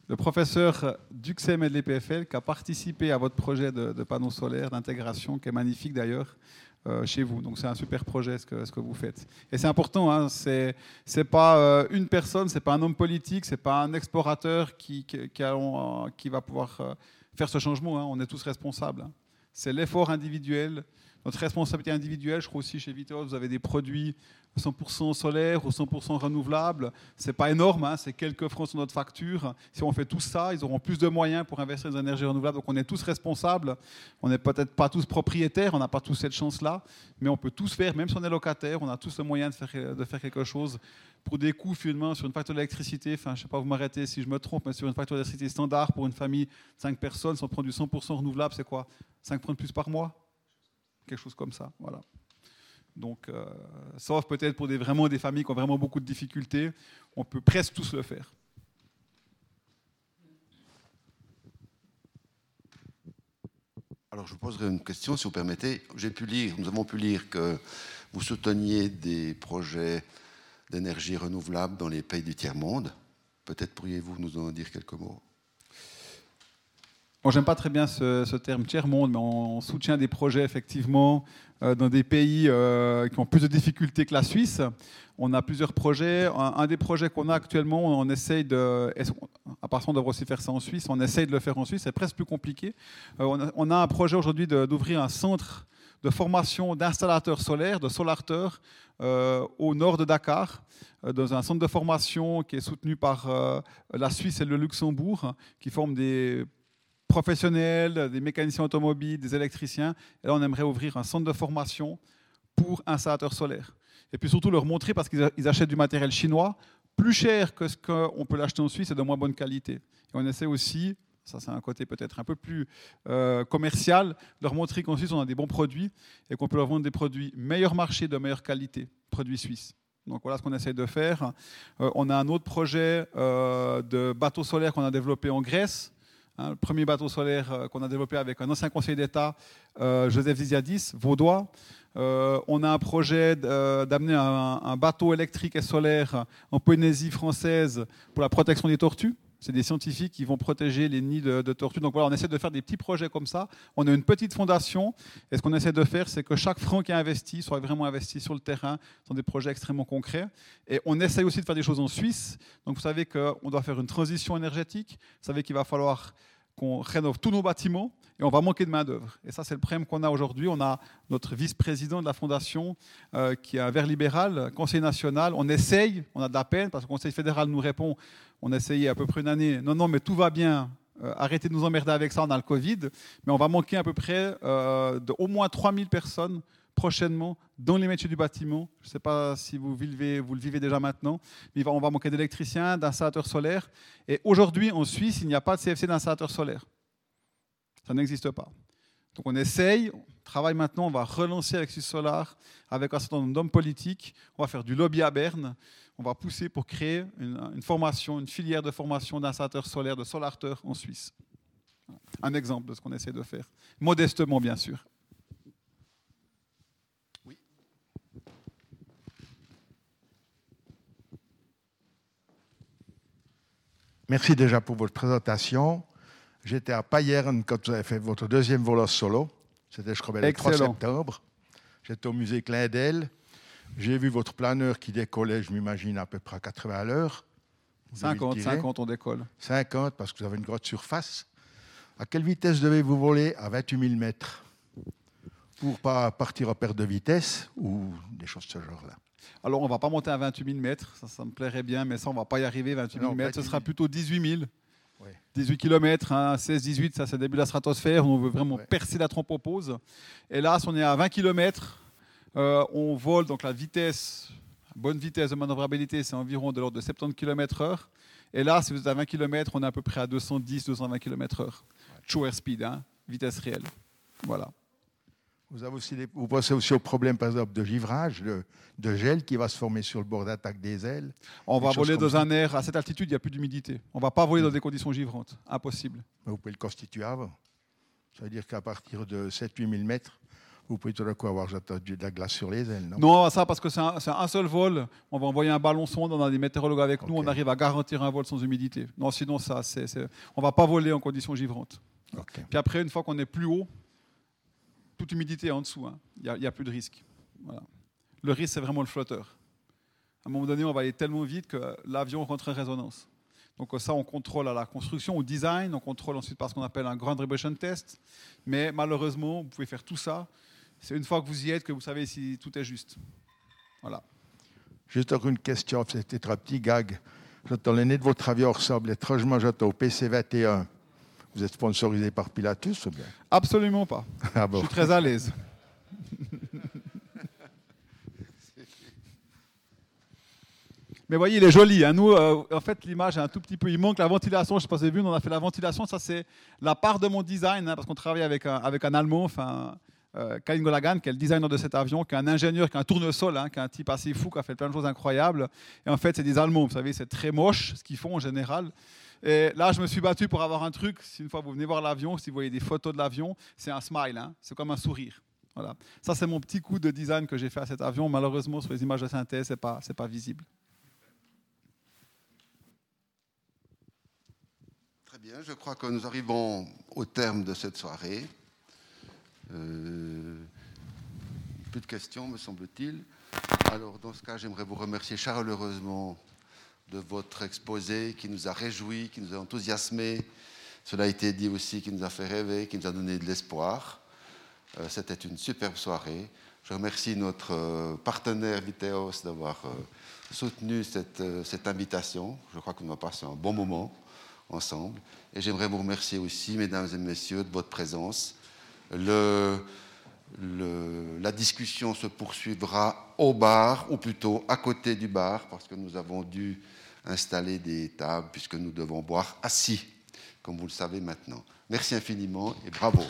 le professeur d'UXM et de l'EPFL, qui a participé à votre projet de, de panneaux solaires, d'intégration, qui est magnifique d'ailleurs. Euh, chez vous. Donc c'est un super projet ce que, vous faites. Et c'est important, hein, c'est pas euh, une personne, c'est pas un homme politique, c'est pas un explorateur qui, euh, va pouvoir faire ce changement. Hein. On est tous responsables. Hein. C'est l'effort individuel, notre responsabilité individuelle. Je crois aussi chez Vitos, vous avez des produits 100% solaire ou 100% renouvelable, c'est pas énorme, hein, c'est quelques francs sur notre facture. Si on fait tout ça, ils auront plus de moyens pour investir dans les énergies renouvelables. Donc on est tous responsables. On n'est peut-être pas tous propriétaires, on n'a pas tous cette chance-là, mais on peut tous faire, même si on est locataire, on a tous le moyen de faire, de faire quelque chose pour des coûts finalement sur une facture d'électricité. Enfin, je sais pas, vous m'arrêtez si je me trompe, mais sur une facture d'électricité standard pour une famille, 5 personnes, si on prend du 100% renouvelable, c'est quoi? 5 francs de plus par mois? Quelque chose comme ça, voilà. Donc, euh, sauf peut-être pour des, vraiment des familles qui ont vraiment beaucoup de difficultés, on peut presque tous le faire. Alors je vous poserai une question, si vous permettez. J'ai pu lire, nous avons pu lire que vous souteniez des projets d'énergie renouvelable dans les pays du tiers-monde. Peut-être pourriez-vous nous en dire quelques mots? Bon, j'aime pas très bien ce, terme tiers-monde, mais on, soutient des projets effectivement euh, dans des pays euh, qui ont plus de difficultés que la Suisse. On a plusieurs projets. Un, des projets qu'on a actuellement, on essaye de, à part ça, on devrait aussi faire ça en Suisse. On essaye de le faire en Suisse. C'est presque plus compliqué. Euh, on, a, un projet aujourd'hui d'ouvrir un centre de formation d'installateurs solaires, de solarteurs, au nord de Dakar, dans un centre de formation qui est soutenu par la Suisse et le Luxembourg, qui forment des professionnels, des mécaniciens automobiles, des électriciens. Et là, on aimerait ouvrir un centre de formation pour installateurs solaires. Et puis surtout leur montrer, parce qu'ils achètent du matériel chinois, plus cher que ce qu'on peut l'acheter en Suisse et de moins bonne qualité. Et on essaie aussi, ça c'est un côté peut-être un peu plus euh, commercial, leur montrer qu'en Suisse on a des bons produits et qu'on peut leur vendre des produits meilleur marché, de meilleure qualité, produits suisses. Donc voilà ce qu'on essaie de faire. Euh, on a un autre projet euh, de bateau solaire qu'on a développé en Grèce Hein, le premier bateau solaire euh, qu'on a développé avec un ancien conseiller d'État, euh, Joseph Ziziadis, vaudois. Euh, on a un projet d'amener un, bateau électrique et solaire en Polynésie française pour la protection des tortues. C'est des scientifiques qui vont protéger les nids de, tortues. Donc voilà, on essaie de faire des petits projets comme ça. On a une petite fondation. Et ce qu'on essaie de faire, c'est que chaque franc qui est investi soit vraiment investi sur le terrain, dans des projets extrêmement concrets. Et on essaie aussi de faire des choses en Suisse. Donc vous savez qu'on doit faire une transition énergétique. Vous savez qu'il va falloir qu'on rénove tous nos bâtiments et on va manquer de main-d'œuvre. Et ça, c'est le problème qu'on a aujourd'hui. On a notre vice-président de la fondation euh, qui est un vert libéral, conseil national. On essaye, on a de la peine parce que le conseil fédéral nous répond on a essayé à peu près une année non, non, mais tout va bien. Euh, arrêtez de nous emmerder avec ça, on a le Covid. Mais on va manquer à peu près euh, de au moins 3000 personnes prochainement dans les métiers du bâtiment. Je ne sais pas si vous, vivez, vous le vivez déjà maintenant, mais on va manquer d'électriciens, d'installateurs solaires. Et aujourd'hui, en Suisse, il n'y a pas de CFC d'installateur solaire. Ça n'existe pas. Donc on essaye, on travaille maintenant, on va relancer avec Solar, avec un certain nombre d'hommes politiques. On va faire du lobby à Berne. On va pousser pour créer une, formation, une filière de formation d'installateurs solaires, de solarteurs en Suisse. Un exemple de ce qu'on essaie de faire. Modestement, bien sûr. Merci déjà pour votre présentation. J'étais à Payerne quand vous avez fait votre deuxième vol solo. C'était, je crois, le 3 septembre. J'étais au musée Kleindel. J'ai vu votre planeur qui décollait, je m'imagine, à peu près à 80 à l'heure. 50, 50, on décolle. 50, parce que vous avez une grosse surface. À quelle vitesse devez-vous voler À 28 000 mètres? Pour pas partir en perte de vitesse ou des choses de ce genre-là. Alors, on ne va pas monter à 28 000 mètres, ça, ça me plairait bien, mais ça, on ne va pas y arriver, 28 000 mètres. Ce sera plutôt 18 000. 18 km, 16, 18, ça c'est le début de la stratosphère, on veut vraiment percer la trompe oppose. Et là, si on est à 20 km, euh, on vole, donc la vitesse, bonne vitesse de manœuvrabilité, c'est environ de l'ordre de 70 km/h. Et là, si vous êtes à 20 km, on est à peu près à 210, 220 km/h. True airspeed, hein, vitesse réelle. Voilà. Vous, avez aussi vous pensez aussi au problème, par exemple, de givrage, de, gel qui va se former sur le bord d'attaque des ailes On va voler dans un air, à cette altitude, il n'y a plus d'humidité. On ne va pas voler dans des conditions givrantes. Impossible. Mais vous pouvez le constituer avant. Ça veut dire qu'à partir de 7-8 000 mètres, vous pouvez tout d'un coup avoir de la glace sur les ailes, non? Non, ça parce que c'est un, seul vol. On va envoyer un ballon sonde, on a des météorologues avec nous, on arrive à garantir un vol sans humidité. Non, sinon, ça, on ne va pas voler en conditions givrantes. Puis après, une fois qu'on est plus haut, toute humidité en dessous. Hein. Il n'y a, plus de risque. Le risque, c'est vraiment le flotteur. À un moment donné, on va aller tellement vite que l'avion rentre en résonance. Donc ça, on contrôle à la construction, au design, on contrôle ensuite par ce qu'on appelle un grand vibration test. Mais malheureusement, vous pouvez faire tout ça. C'est une fois que vous y êtes que vous savez si tout est juste. Voilà. Juste encore une question, c'était un petit gag. J'entends le nez de votre avion ressemble étrangement au PC-21 vous êtes sponsorisé par Pilatus ou bien? Absolument pas. Ah Je suis très à l'aise. Mais voyez, il est joli. Hein. Nous, euh, en fait, l'image est un tout petit peu. Il manque la ventilation. Je ne sais pas si vous avez vu, on a fait la ventilation. Ça, c'est la part de mon design, hein, parce qu'on travaille avec un, avec un Allemand, enfin, euh, Golagan, qui est le designer de cet avion, qui est un ingénieur, qui est un tournesol, hein, qui est un type assez fou, qui a fait plein de choses incroyables. Et en fait, c'est des Allemands. Vous savez, c'est très moche ce qu'ils font en général. Et là, je me suis battu pour avoir un truc. Si une fois vous venez voir l'avion, si vous voyez des photos de l'avion, c'est un smile, hein. c'est comme un sourire. Voilà. Ça, c'est mon petit coup de design que j'ai fait à cet avion. Malheureusement, sur les images de synthèse, ce n'est pas visible. Très bien, je crois que nous arrivons au terme de cette soirée. Euh, plus de questions, me semble-t-il. Alors, dans ce cas, j'aimerais vous remercier chaleureusement de votre exposé qui nous a réjouis, qui nous a enthousiasmés. Cela a été dit aussi, qui nous a fait rêver, qui nous a donné de l'espoir. Euh, c'était une superbe soirée. Je remercie notre euh, partenaire Viteos d'avoir soutenu cette, cette, invitation. Je crois que nous avons passé un bon moment ensemble. Et j'aimerais vous remercier aussi, mesdames et messieurs, de votre présence. La discussion se poursuivra au bar, ou plutôt à côté du bar, parce que nous avons dû installer des tables, puisque nous devons boire assis, comme vous le savez maintenant. Merci infiniment et bravo.